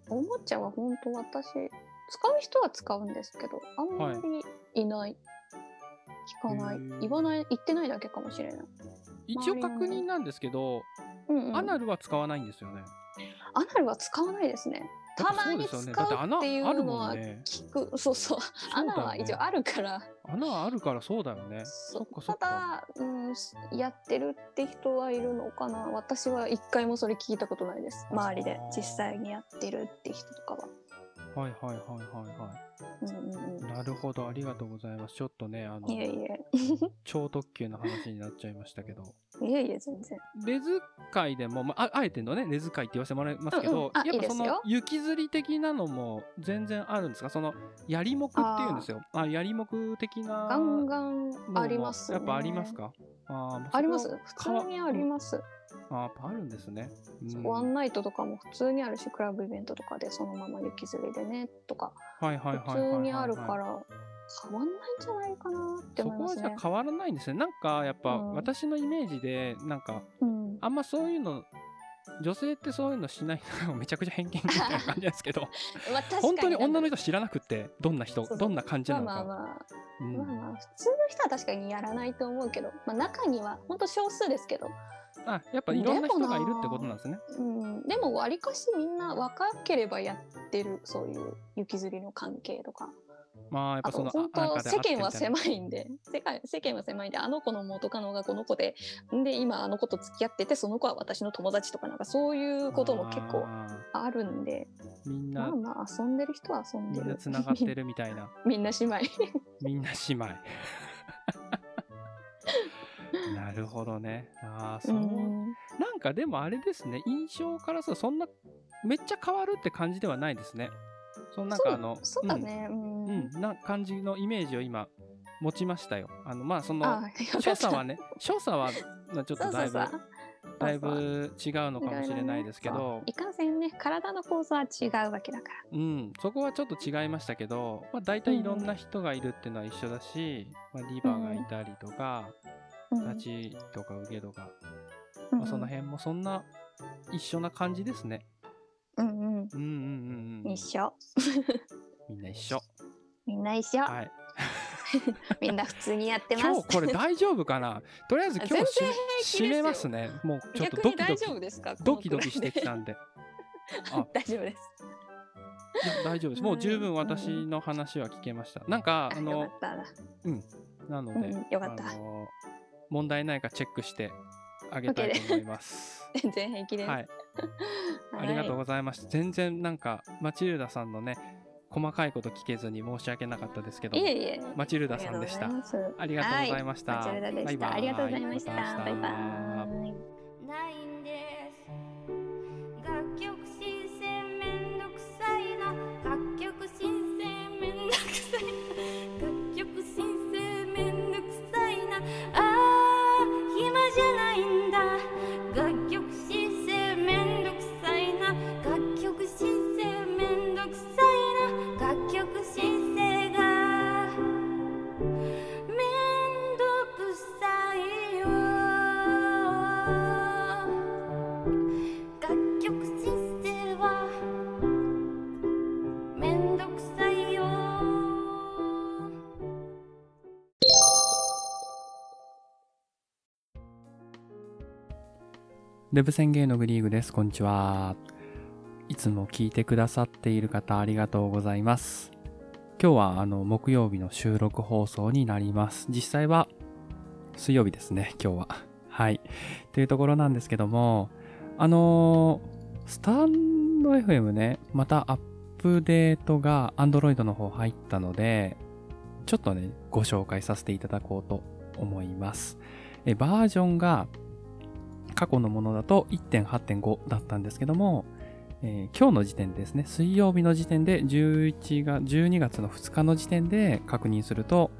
おもちゃは本当私使う人は使うんですけどあんまりい。ない。聞かない。言わない言ってないだけかもしれない。一応確認なんですけど、うんうん、アナルは使わないんですよね。アナルは使わないですね。たまに使うっていうのは聞く、そうそう、そうね。穴は一応あるから、穴はあるからそうだよね。たかだ、うん、やってるって人はいるのかな。私は一回もそれ聞いたことないです。周りで実際にやってるって人とかは。はいはいはいはいはうんうんいなるほどありがとうございます。ちょっとねあのうん、いえいえ。(laughs) 超特急の話になっちゃいましたけど。いえいえ全然。レズ界でも、まあ、ああえてのねレズ界って言わせてもらいますけど、うんうん。あやっぱその雪吊り的なのも全然あるんですか？そのやりもくっていうんですよ。あやりもく的なガンガンあります、ね。やっぱありますか？あーあります？普通にあります。あーやっぱあるんですね、うん。ワンナイトとかも普通にあるしクラブイベントとかでそのまま雪吊りでねとか。普通にあるから変わんないんじゃないかなってそこは思いますね。じゃあ変わらないんですね。なんかやっぱうん。私のイメージでなんかうん、あんまそういうの女性ってそういうのしないのが (laughs) めちゃくちゃ偏見みたいな感じですけど (laughs) まあ本当に女の人人知らなくってどんな人どんな感じまなのか、あまあまあ、うん。まあまあ普通の人は確かにやらないと思うけど、まあ、中には本当少数ですけど、あやっぱいろんな人がいるってことなんですね。うん、でもわりかしみんな若ければやってるそういう雪吊りの関係とか。まあやっぱその本当世間は狭いんで。世界世間は狭いんであの子の元カノがこの子で。で今あの子と付き合っててその子は私の友達とかなんかそういうことも結構ああるんで。ーみんなまあまあ遊んでる人は遊んみんなでるつながってるみたいな。(laughs) みんな姉妹。(laughs) みんな姉妹 (laughs) なるほどね。ああそうう、ん。なんかでもあれですね印象からさそんなめっちゃ変わるって感じではないですね。そのなんかあのそうそうだねうん、うん、うん、な感じのイメージを今持ちましたよ。あのまあその所作はね所作はまあちょっとだいぶそうそうそう。だいぶ違うのかもしれないですけど。いかんせんね体の構造は違うわけだから。うん、そこはちょっと違いましたけど、まあ、大体いろんな人がいるっていうのは一緒だし、まあ、リバーがいたりとか、うん立ちとか受けとか、うんまあ、その辺もそんな一緒な感じですね。うんうん。うんうんうんうん。一緒。みんな一緒。みんな一緒、はい。(laughs) みんな普通にやってます。今日これ大丈夫かな？とりあえず今日全し締めますね。もうちょっとドキドキ。丈夫ですか？ドキドキしてきたんで。あ。大丈夫です。大丈夫です。もう十分私の話は聞けました。なんか、あのか、った。ななので、うんうんよかった。あの問題ないかチェックしてあげたいと思います。(laughs) 全然平気です、はい。(laughs) ありがとうはございました。全然なんか、マチルダさんのね、細かいこと聞けずに申し訳なかったですけどい。い、えいえ。マチルダさんでした。ありがとうございました。マチルダでした。ありがとうございました。バイバイ。デブ宣言のグリーグです。こんにちは。いつも聞いてくださっている方ありがとうございます。今日はあの木曜日の収録放送になります。実際は水曜日ですね、今日は。はい。というところなんですけども、あのースタンド FM ね、またアップデートが Android の方入ったので、ちょっとね、ご紹介させていただこうと思います。えバージョンが過去のものだと1.8.5だったんですけども、えー今日の時点ですね、水曜日の時点で11が12月の2日の時点で確認すると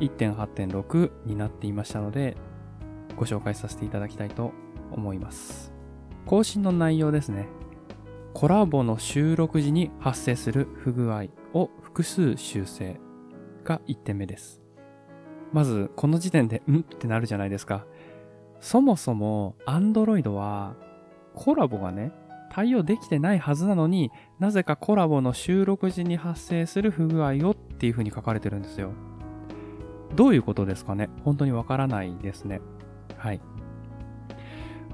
1.8.6になっていましたので、ご紹介させていただきたいと思います。更新の内容ですね。コラボの収録時に発生する不具合を複数修正が1点目です。まず、この時点で、んってなるじゃないですか。そもそも Android はコラボがね、対応できてないはずなのになぜかコラボの収録時に発生する不具合をっていう風に書かれてるんですよ。どういうことですかね？本当にわからないですね。はい。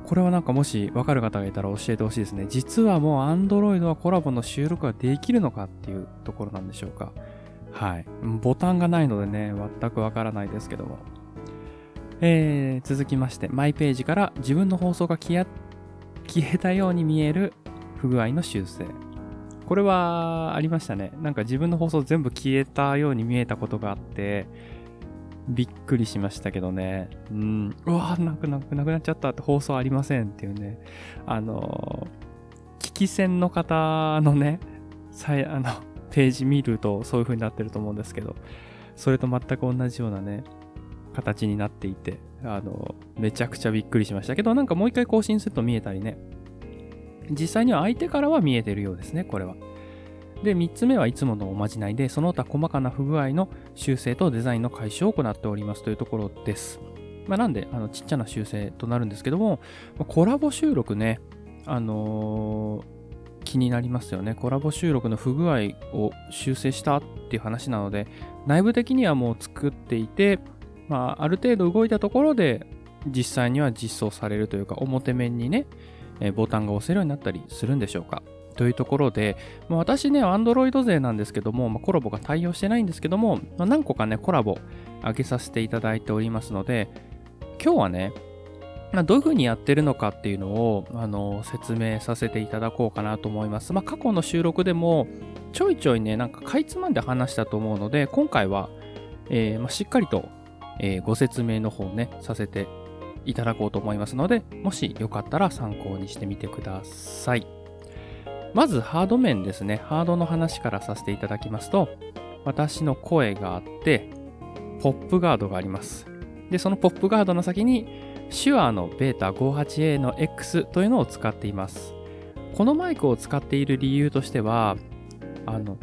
これはなんかもしわかる方がいたら教えてほしいですね。実はもう Android はコラボの収録ができるのかっていうところなんでしょうか。はい。ボタンがないのでね、全くわからないですけども。えー、続きまして、マイページから自分の放送が消えたように見える不具合の修正。これはありましたね。なんか自分の放送全部消えたように見えたことがあって、びっくりしましたけどね。うん。うわなくなくなくなっちゃったって放送ありませんっていうね。あのー、聞き戦の方のね、さあの、ページ見るとそういう風になってると思うんですけど、それと全く同じようなね、形になっていて、あの、めちゃくちゃびっくりしましたけど、なんかもう一回更新すると見えたりね。実際には相手からは見えてるようですね、これは。で、3つ目はいつものおまじないで、その他細かな不具合の修正とデザインの解消を行っておりますというところです。まあ、なんで、あの、ちっちゃな修正となるんですけども、コラボ収録ね、あのー気になりますよね。コラボ収録の不具合を修正したっていう話なので、内部的にはもう作っていて、まあ、ある程度動いたところで、実際には実装されるというか、表面にね、えーボタンが押せるようになったりするんでしょうか。というところで、まあ、私ね、Android 勢なんですけども、まあ、コラボが対応してないんですけども、まあ、何個かね、コラボ上げさせていただいておりますので、今日はね、ま、どういう風にやってるのかっていうのを、あの、説明させていただこうかなと思います。まあ、過去の収録でも、ちょいちょいね、なんかかいつまんで話したと思うので、今回は、えーまあ、しっかりと、えーご説明の方ね、させていただこうと思いますので、もしよかったら参考にしてみてください。まずハード面ですね。ハードの話からさせていただきますと、私の声があって、ポップガードがあります。で、そのポップガードの先に、手話のベータ 58A の X というのを使っています。このマイクを使っている理由としては、あの、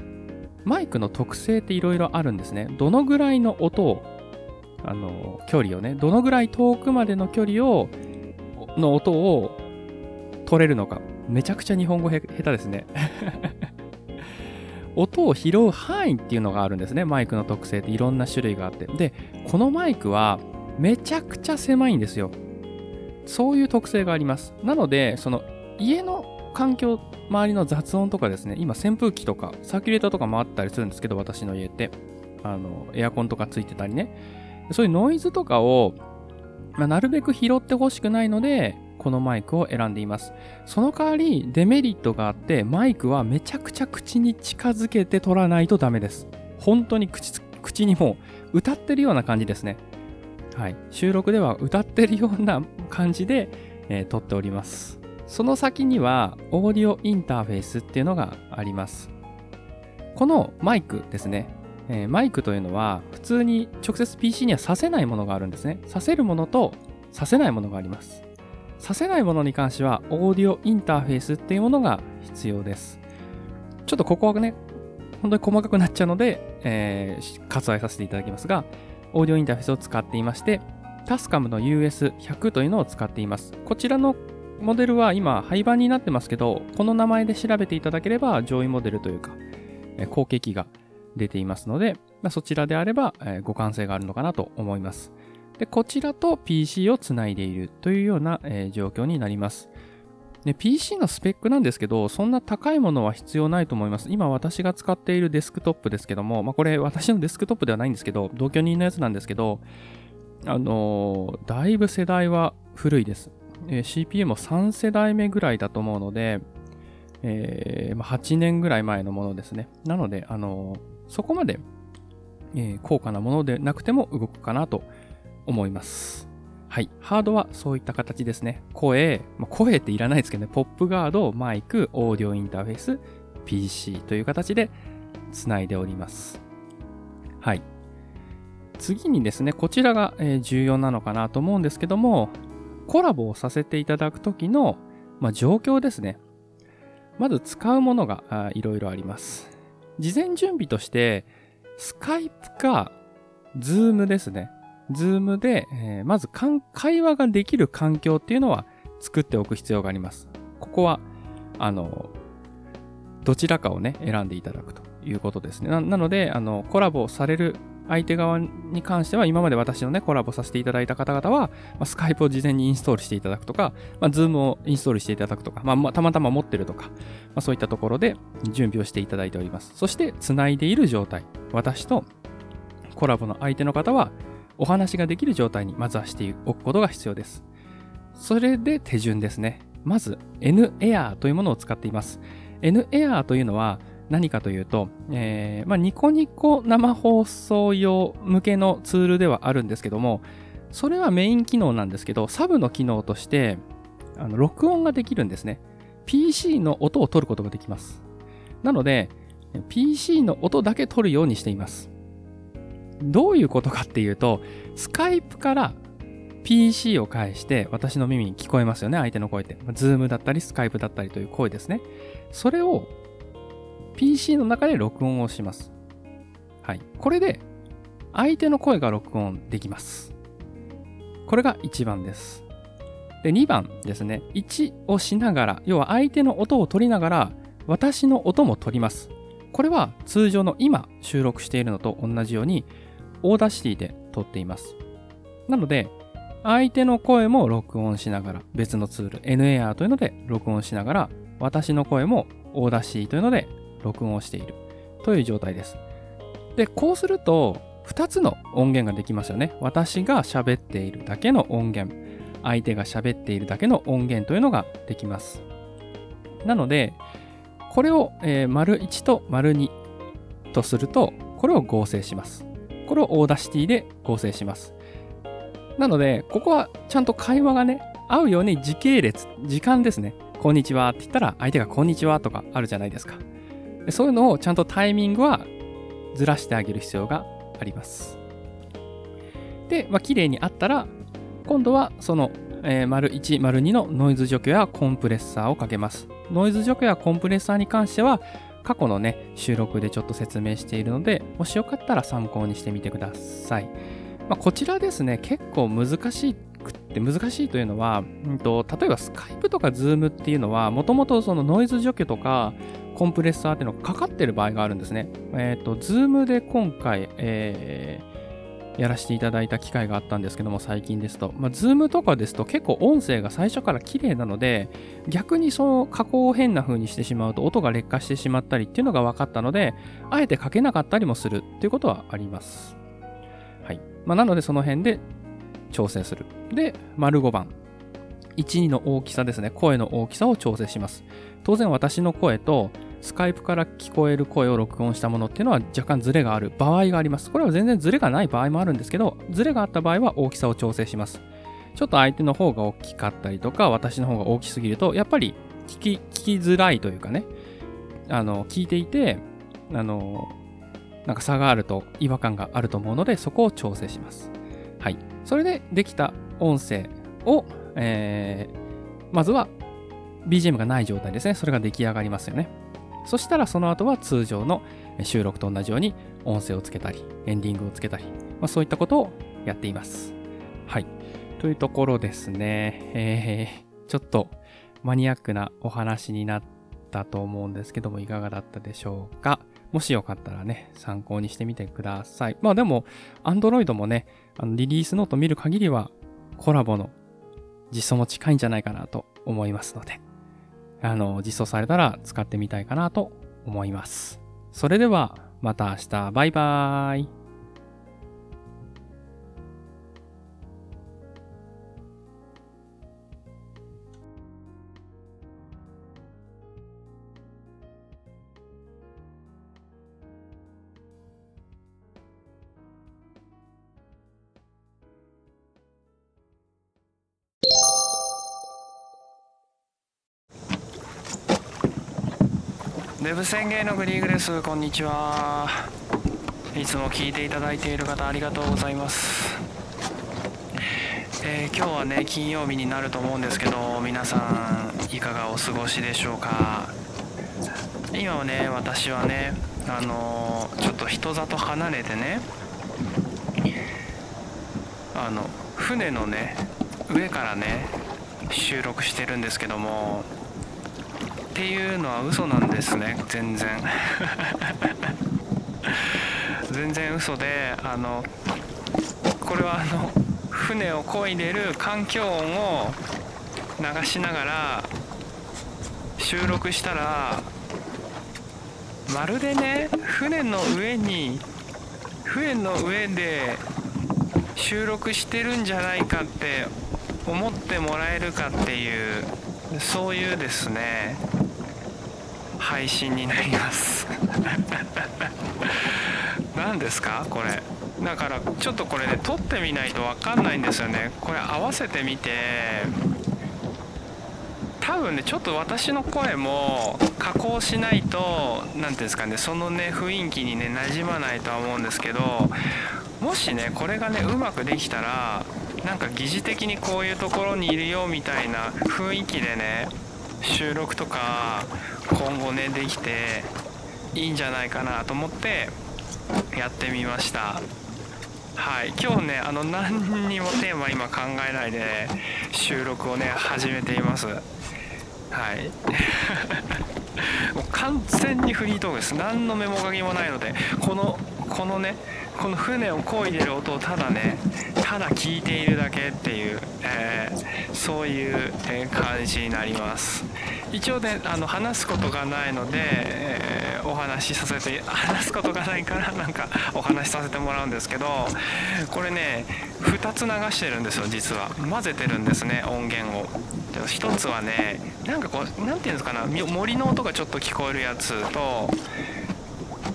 マイクの特性っていろいろあるんですね。どのぐらいの音を、あの、距離をね、どのぐらい遠くまでの距離を、の音を取れるのか。めちゃくちゃ日本語下手ですね。(laughs) 音を拾う範囲っていうのがあるんですね。マイクの特性っていろんな種類があって。で、このマイクはめちゃくちゃ狭いんですよ。そういう特性があります。なので、その家の環境、周りの雑音とかですね、今扇風機とかサーキュレーターとかもあったりするんですけど、私の家って。あの、エアコンとかついてたりね。そういうノイズとかを、まあ、なるべく拾ってほしくないので、このマイクを選んでいます。その代わりデメリットがあって、マイクはめちゃくちゃ口に近づけて取らないとダメです。本当に口口にもう歌ってるような感じですね。はい。収録では歌ってるような感じで、えー撮っております。その先には、オーディオインターフェースっていうのがあります。このマイクですね。えーマイクというのは、普通に直接 PC にはさせないものがあるんですね。させるものとさせないものがあります。させないものに関しては、オーディオインターフェースっていうものが必要です。ちょっとここはね、本当に細かくなっちゃうので、えー割愛させていただきますが、オーディオインターフェースを使っていまして、タスカムの US100 というのを使っています。こちらのモデルは今、廃盤になってますけど、この名前で調べていただければ、上位モデルというか、後継機が出ていますので、まあ、そちらであれば、えー互換性があるのかなと思います。で、こちらと PC をつないでいるというような、えー状況になります。で、PC のスペックなんですけど、そんな高いものは必要ないと思います。今私が使っているデスクトップですけども、まあこれ私のデスクトップではないんですけど、同居人のやつなんですけど、あのーだいぶ世代は古いです。えー CPU も3世代目ぐらいだと思うので、えーまあ、8年ぐらい前のものですね。なので、あのーそこまで、えー高価なものでなくても動くかなと思います。はい。ハードはそういった形ですね。声、まあ、声っていらないですけどね、ポップガード、マイク、オーディオインターフェース、PC という形でつないでおります。はい。次にですね、こちらが、重要なのかなと思うんですけども、コラボをさせていただくときの、まあ、状況ですね。まず使うものがいろいろあります。事前準備として、Skype か、 Zoom ですね。 Zoom で、えーまず会話ができる環境っていうのは作っておく必要があります。ここは、あの、どちらかをね、選んでいただくということですね。ななので、あの、コラボされる相手側に関しては、今まで私のね、コラボさせていただいた方々は、まあ、 Skype を事前にインストールしていただくとか、まあ、 Zoom をインストールしていただくとか、まあまあ、たまたま持ってるとか、まあ、そういったところで準備をしていただいております。そして、つないでいる状態。私とコラボの相手の方は、お話ができる状態にまずはしておくことが必要です。それで手順ですね。まず N-Air というものを使っています。N-Air というのは何かというと、えーまあ、ニコニコ生放送用向けのツールではあるんですけども、それはメイン機能なんですけど、サブの機能として、あの録音ができるんですね。PC の音を取ることができます。なので、PC の音だけ取るようにしています。どういうことかっていうと、スカイプから PC を介して私の耳に聞こえますよね、相手の声って。ズームだったり、スカイプだったりという声ですね。それを PC の中で録音をします。はい。これで相手の声が録音できます。これが1番です。で、2番ですね。1をしながら、要は相手の音を取りながら、私の音も取ります。これは通常の今収録しているのと同じように、 Audacity で撮っています。なので、相手の声も録音しながら、別のツール、NAR というので録音しながら、私の声も Audacity というので録音をしているという状態です。で、こうすると、2つの音源ができますよね。私が喋っているだけの音源、相手が喋っているだけの音源というのができます。なので、これを、えー、丸1と丸2とすると、これを合成します。これを Audacity で合成します。なので、ここはちゃんと会話がね、合うように時系列、時間ですね。こんにちはって言ったら、相手がこんにちはとかあるじゃないですか。そういうのをちゃんとタイミングはずらしてあげる必要があります。で、まあ、綺麗にあったら、今度はその、えー、丸1、丸2のノイズ除去やコンプレッサーをかけます。ノイズ除去やコンプレッサーに関しては、過去のね、収録でちょっと説明しているので、もしよかったら参考にしてみてください。まあ、こちらですね、結構難しくって、難しいというのは、うんと、例えばスカイプとかズームっていうのは、もともとそのノイズ除去とか、コンプレッサーっていうのがかかってる場合があるんですね。えっ、と、ズームで今回、えーやらせていただいた機会があったんですけども、最近ですと。まあ、ズームとかですと結構音声が最初から綺麗なので、逆にその加工を変な風にしてしまうと音が劣化してしまったりっていうのが分かったので、あえてかけなかったりもするっていうことはあります。はい。まあ、なのでその辺で調整する。で、丸5番。12の大きさですね声の大きさを調整します当然私の声とスカイプから聞こえる声を録音したものっていうのは若干ズレがある場合があります。これは全然ズレがない場合もあるんですけどズレがあった場合は大きさを調整します。ちょっと相手の方が大きかったりとか私の方が大きすぎるとやっぱり聞き聞きづらいというかね。あの聞いていてあのなんか差があると違和感があると思うのでそこを調整します。はい。それでできた音声を、えーまずは BGM がない状態ですね。それが出来上がりますよね。そしたらその後は通常の収録と同じように音声をつけたりエンディングをつけたり、まあ、そういったことをやっています。はい。というところですね。えー、ちょっとマニアックなお話になったと思うんですけどもいかがだったでしょうか？もしよかったらね、参考にしてみてください。まあでも、Android もね、あのリリースノート見る限りは、コラボの実装も近いんじゃないかなと思いますので、あの、実装されたら使ってみたいかなと思います。それでは、また明日、バイバーイ。デブ宣言のグリーグです。こんにちは。いつも聞いていただいている方ありがとうございます。えー今日はね金曜日になると思うんですけど皆さんいかがお過ごしでしょうか？今はね私はねあのーちょっと人里離れてねあの船のね上からね収録してるんですけどもっていうのは嘘なんですね。全然。(laughs) 全然嘘であのこれはあの船を漕いでる環境音を流しながら収録したらまるでね船の上に船の上で収録してるんじゃないかって思ってもらえるかっていうそういうですね。配信になります。(laughs) 何ですか？これ。だからちょっとこれね撮ってみないと分かんないんですよね。これ合わせてみて。多分ねちょっと私の声も加工しないと何ていうんですかねそのね雰囲気にね馴染まないとは思うんですけどもしねこれがねうまくできたらなんか疑似的にこういうところにいるよみたいな雰囲気でね収録とか今後ねできていいんじゃないかなと思ってやってみました。はい。今日ねあの何にもテーマ今考えないで収録をね始めています。はい。(laughs) もう完全にフリートークです。何のメモ書きもないのでこのこのねこの船を漕いでる音をただねただ聞いているだけっていう、えーそういう、え感じになります。一応ねあの話すことがないので、えーお話しさせて (laughs) 話すことがないからなんかお話しさせてもらうんですけどこれね2つ流してるんですよ実は。混ぜてるんですね音源を。で一つはねなんかこうなんていうんですかな森の音がちょっと聞こえるやつと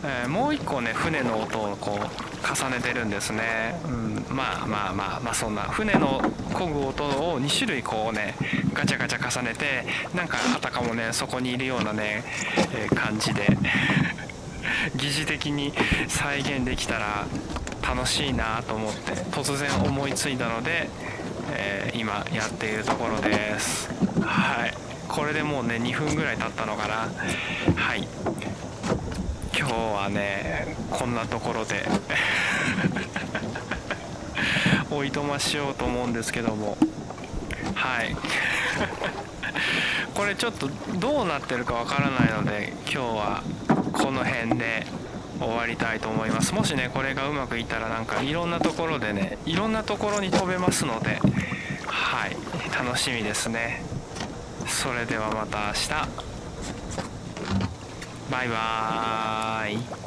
えーもう一個ね船の音をこう重ねてるんですね、うん、まあまあまあまあそんな船の漕ぐ音を2種類こうねガチャガチャ重ねてなんかあたかもねそこにいるようなね、えー感じで (laughs) 疑似的に再現できたら楽しいなと思って突然思いついたので、えー今やっているところです。はい。これでもうね2分ぐらい経ったのかな。はい。今日はねこんなところで (laughs) おいとましようと思うんですけども。はい。これちょっとどうなってるかわからないので今日はこの辺で終わりたいと思います。もしねこれがうまくいったらなんかいろんなところでねいろんなところに飛べますのではい。楽しみですね。それではまた明日。バイバーイ。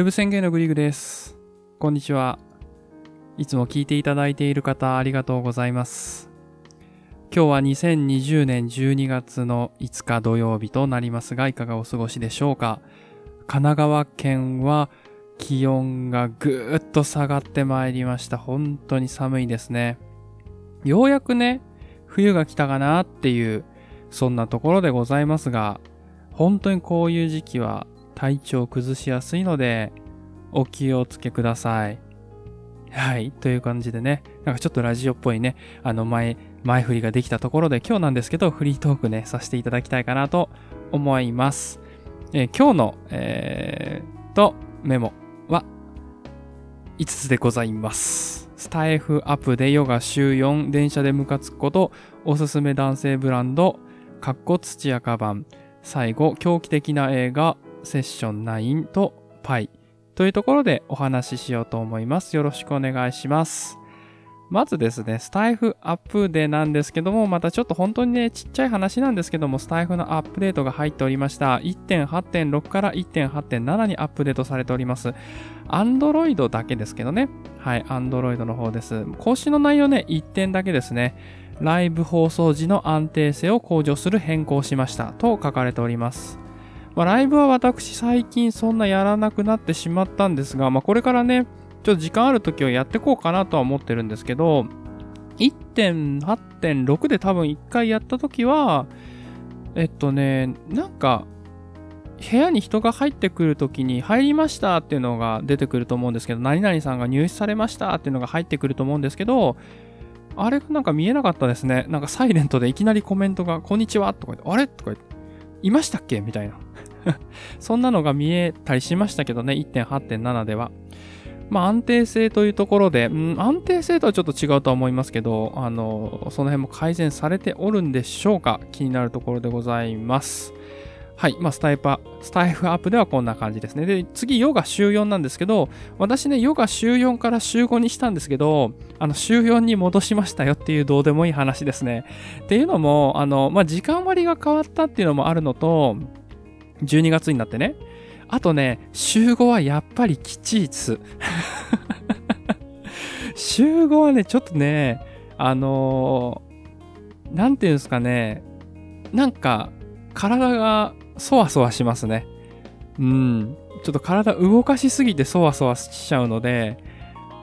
ェブ宣言のグリグです。こんにちは。いつも聞いていただいている方ありがとうございます。今日は2020年12月の5日土曜日となりますが、いかがお過ごしでしょうか？神奈川県は気温がぐーっと下がってまいりました。本当に寒いですね。ようやくね、冬が来たかなっていう、そんなところでございますが、本当にこういう時期は体調崩しやすいので、お気をつけください。はい。という感じでね、なんかちょっとラジオっぽいね、あの前、前振りができたところで今日なんですけど、フリートークね、させていただきたいかなと思います。えー今日の、えー、と、メモは5つでございます。スタイフアップでヨガ週4、電車でムカつくこと、おすすめ男性ブランド、かっこ土屋カバン、最後、狂気的な映画、セッション9とパイというところでお話ししようと思います。よろしくお願いします。まずですね、スタイフアップデーなんですけども、またちょっと本当にね、ちっちゃい話なんですけども、スタイフのアップデートが入っておりました。1.8.6から1.8.7にアップデートされております。Android だけですけどね。はい、Android の方です。更新の内容ね、1点だけですね。ライブ放送時の安定性を向上する変更しましたと書かれております。まあ、ライブは私最近そんなやらなくなってしまったんですが、まあ、これからね、ちょっと時間ある時はやってこうかなとは思ってるんですけど、1.8.6で多分1回やった時は、えっとね、なんか、部屋に人が入ってくるときに入りましたっていうのが出てくると思うんですけど、何々さんが入室されましたっていうのが入ってくると思うんですけど、あれがなんか見えなかったですね。なんかサイレントでいきなりコメントが、こんにちはとか言って、あれとか言って、いましたっけみたいな。(laughs) そんなのが見えたりしましたけどね、1.8.7では。まあ安定性というところで、うん、安定性とはちょっと違うとは思いますけど、あの、その辺も改善されておるんでしょうか？気になるところでございます。はい。まあ、スタイパ、スタイフアップではこんな感じですね。で、次、ヨガ週4なんですけど、私ね、ヨガ週4から週5にしたんですけど、あの、週4に戻しましたよっていうどうでもいい話ですね。っていうのも、あの、まあ、時間割が変わったっていうのもあるのと、12月になってね。あとね、週5はやっぱりきちいっす。(laughs) 週5はね、ちょっとね、あのーなんていうんですかね、なんか、体がそわそわしますね。うん。ちょっと体動かしすぎてそわそわしちゃうので、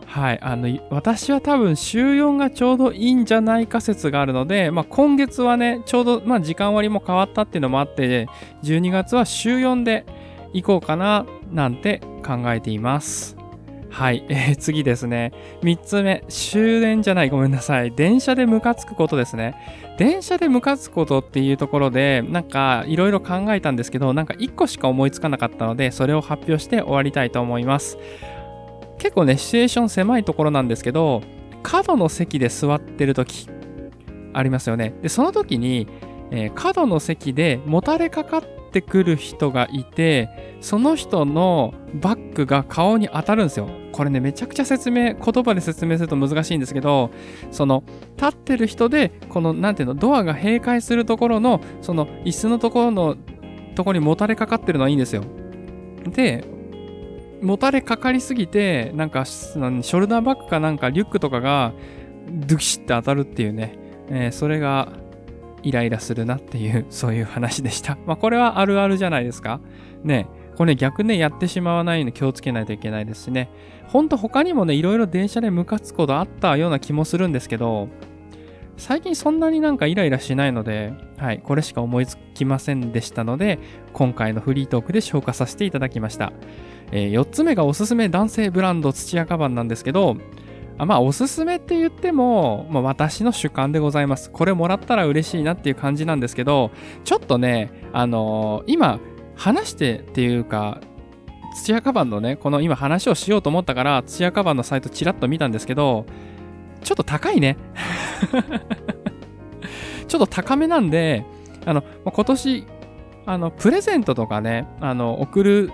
はい。あの、私は多分週4がちょうどいいんじゃないか説があるので、まあ今月はね、ちょうど、まあ時間割も変わったっていうのもあって、12月は週4で行こうかな、なんて考えています。はい。えー次ですね。3つ目。終電じゃない。ごめんなさい。電車でムカつくことですね。電車でムカつくことっていうところで、なんかいろいろ考えたんですけど、なんか1個しか思いつかなかったので、それを発表して終わりたいと思います。結構ね、シチュエーション狭いところなんですけど、角の席で座ってる時ありますよね。で、その時に、えー角の席でもたれかかってくる人がいて、その人のバッグが顔に当たるんですよ。これね、めちゃくちゃ説明、言葉で説明すると難しいんですけど、その、立ってる人で、この、なんていうの、ドアが閉会するところの、その、椅子のところの、とこにもたれかかってるのはいいんですよ。で、もたれかかりすぎて、なんか、ショルダーバッグかなんか、リュックとかが、ドゥキシって当たるっていうね、えーそれが、イライラするなっていう、(laughs) そういう話でした。まあ、これはあるあるじゃないですか。ね、これ逆ね、やってしまわないように気をつけないといけないですしね。ほんと他にもね、いろいろ電車でムカつくことあったような気もするんですけど、最近そんなになんかイライラしないので、はい、これしか思いつきませんでしたので、今回のフリートークで消化させていただきました。え4つ目がおすすめ男性ブランド土屋カバンなんですけど、あまあ、おすすめって言っても、まあ、私の主観でございます。これもらったら嬉しいなっていう感じなんですけど、ちょっとね、あのー今、話してっていうか、土屋カバンのね、この今話をしようと思ったから、土屋カバンのサイトちらっと見たんですけど、ちょっと高いね。(laughs) ちょっと高めなんで、あの、今年、あの、プレゼントとかね、あの、送る、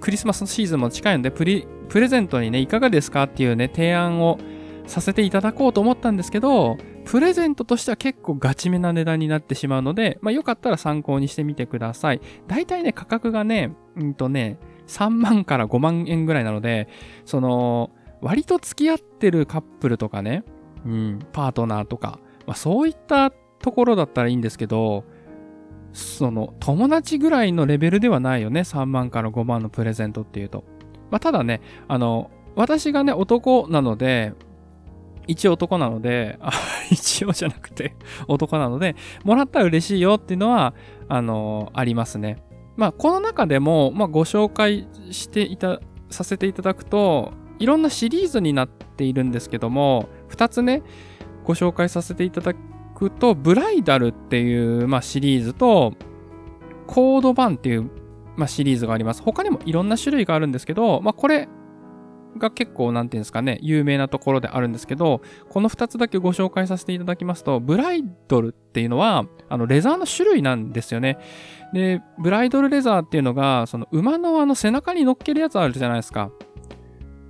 クリスマスシーズンも近いので、プリ、プレゼントにね、いかがですかっていうね、提案をさせていただこうと思ったんですけど、プレゼントとしては結構ガチめな値段になってしまうので、まあよかったら参考にしてみてください。だいたいね、価格がね、うんとね、3万から5万円ぐらいなので、その、割と付き合ってるカップルとかね、うん、パートナーとか、まあ、そういったところだったらいいんですけど、その、友達ぐらいのレベルではないよね。3万から5万のプレゼントっていうと。まあ、ただね、あの、私がね、男なので、一応男なので、あ (laughs) 一応じゃなくて男なので、もらったら嬉しいよっていうのは、あの、ありますね。まあ、この中でも、まあ、ご紹介していた、させていただくと、いろんなシリーズになっているんですけども、2つね、ご紹介させていただくと、ブライダルっていう、まあ、シリーズと、コードバンっていう、まあ、シリーズがあります。他にもいろんな種類があるんですけど、まあ、これが結構、なんていうんですかね、有名なところであるんですけど、この2つだけご紹介させていただきますと、ブライドルっていうのは、あの、レザーの種類なんですよね。で、ブライドルレザーっていうのが、その馬のあの背中に乗っけるやつあるじゃないですか。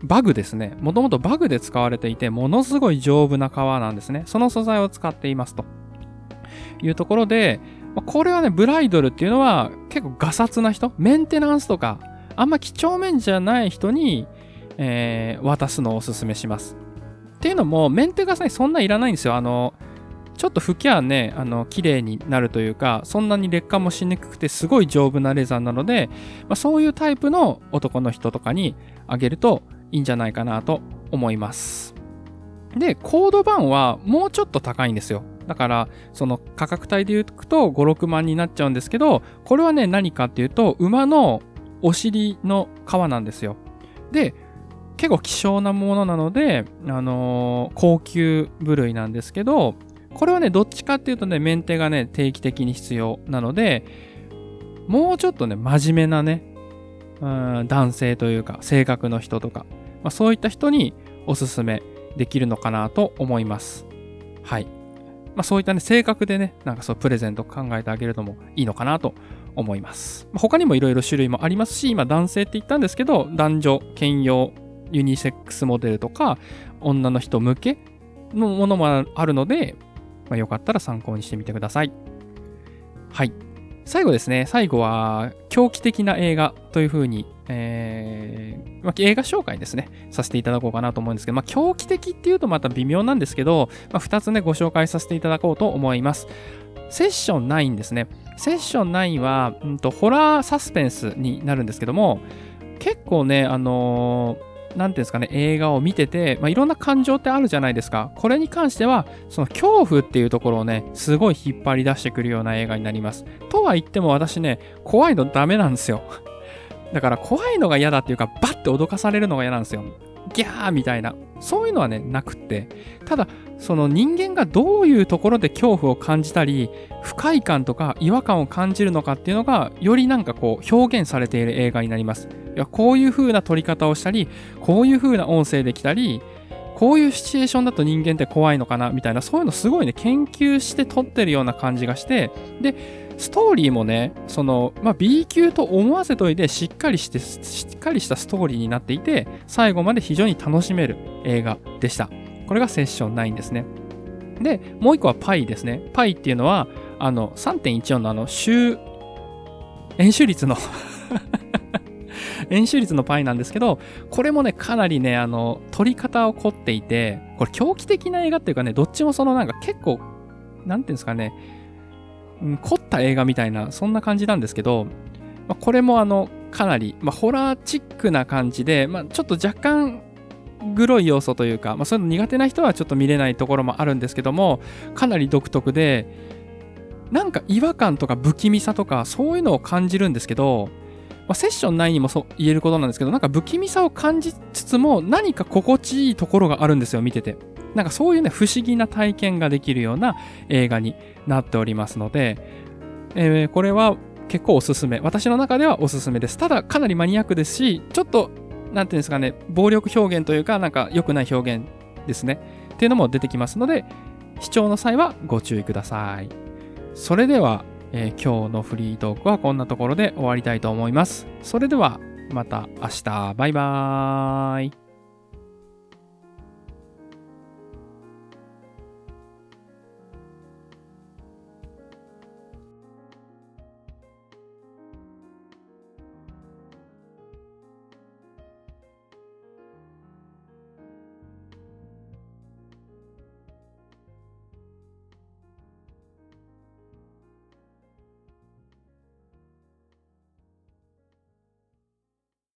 バグですね。もともとバグで使われていて、ものすごい丈夫な革なんですね。その素材を使っていますと。いうところで、まあこれはね、ブライドルっていうのは結構ガサツな人、メンテナンスとか、あんま几帳面じゃない人に、えー渡すのをおすすめします。っていうのも、メンテがさそんないらないんですよ。あの、ちょっと拭きゃね、あの、綺麗になるというか、そんなに劣化もしにくくて、すごい丈夫なレザーなので、まあ、そういうタイプの男の人とかにあげるといいんじゃないかなと思います。で、コード版はもうちょっと高いんですよ。だから、その価格帯で言うと5、6万になっちゃうんですけど、これはね、何かっていうと、馬のお尻の皮なんですよ。で、結構希少なものなので、あのー高級部類なんですけど、これはね、どっちかっていうとね、メンテがね、定期的に必要なので、もうちょっとね、真面目なね、うん男性というか、性格の人とか、まあ、そういった人におすすめできるのかなと思います。はい。まあ、そういったね、性格でね、なんかそう、プレゼント考えてあげるのもいいのかなと思います。まあ他にもいろいろ種類もありますし、今男性って言ったんですけど、男女兼用ユニセックスモデルとか、女の人向けのものもあるので、まあ、よかったら参考にしてみてください。はい。最後ですね。最後は、狂気的な映画というふうに、えーまあ、映画紹介ですね。させていただこうかなと思うんですけど、まあ、狂気的っていうとまた微妙なんですけど、まあ、2つね、ご紹介させていただこうと思います。セッション9ですね。セッション9は、うんと、ホラーサスペンスになるんですけども、結構ね、あのー何ていうんですかね、映画を見てて、まあ、いろんな感情ってあるじゃないですか。これに関しては、その恐怖っていうところをね、すごい引っ張り出してくるような映画になります。とは言っても私ね、怖いのダメなんですよ。だから怖いのが嫌だっていうか、バッて脅かされるのが嫌なんですよ。ギャーみたいな。そういうのはね、なくって。ただ、その人間がどういうところで恐怖を感じたり、不快感とか違和感を感じるのかっていうのが、よりなんかこう、表現されている映画になります。いやこういう風な撮り方をしたり、こういう風な音声できたり、こういうシチュエーションだと人間って怖いのかなみたいな、そういうのすごいね、研究して撮ってるような感じがして、で、ストーリーもね、その、まあ、B 級と思わせといて、しっかりして、しっかりしたストーリーになっていて、最後まで非常に楽しめる映画でした。これがセッション9ですね。で、もう一個はパイですね。パイっていうのは、あの、3.14のあの、週、演習率の演習率のパイなんですけど、これもね、かなりね、あの、撮り方を凝っていて、これ狂気的な映画っていうかね、どっちもそのなんか結構、なんていうんですかね、うん凝った映画みたいな、そんな感じなんですけど、まあ、これもあの、かなり、まあ、ホラーチックな感じで、まあ、ちょっと若干、グロい要素というか、まあ、そういうの苦手な人はちょっと見れないところもあるんですけども、かなり独特で、なんか違和感とか不気味さとか、そういうのを感じるんですけど、まあ、セッション9にもそう言えることなんですけど、なんか不気味さを感じつつも、何か心地いいところがあるんですよ、見てて。なんかそういうね、不思議な体験ができるような映画になっておりますので、えーこれは結構おすすめ。私の中ではおすすめです。ただ、かなりマニアックですし、ちょっと、なんていうんですかね、暴力表現というか、なんか良くない表現ですね。っていうのも出てきますので、視聴の際はご注意ください。それでは、えー今日のフリートークはこんなところで終わりたいと思います。それでは、また明日。バイバーイ。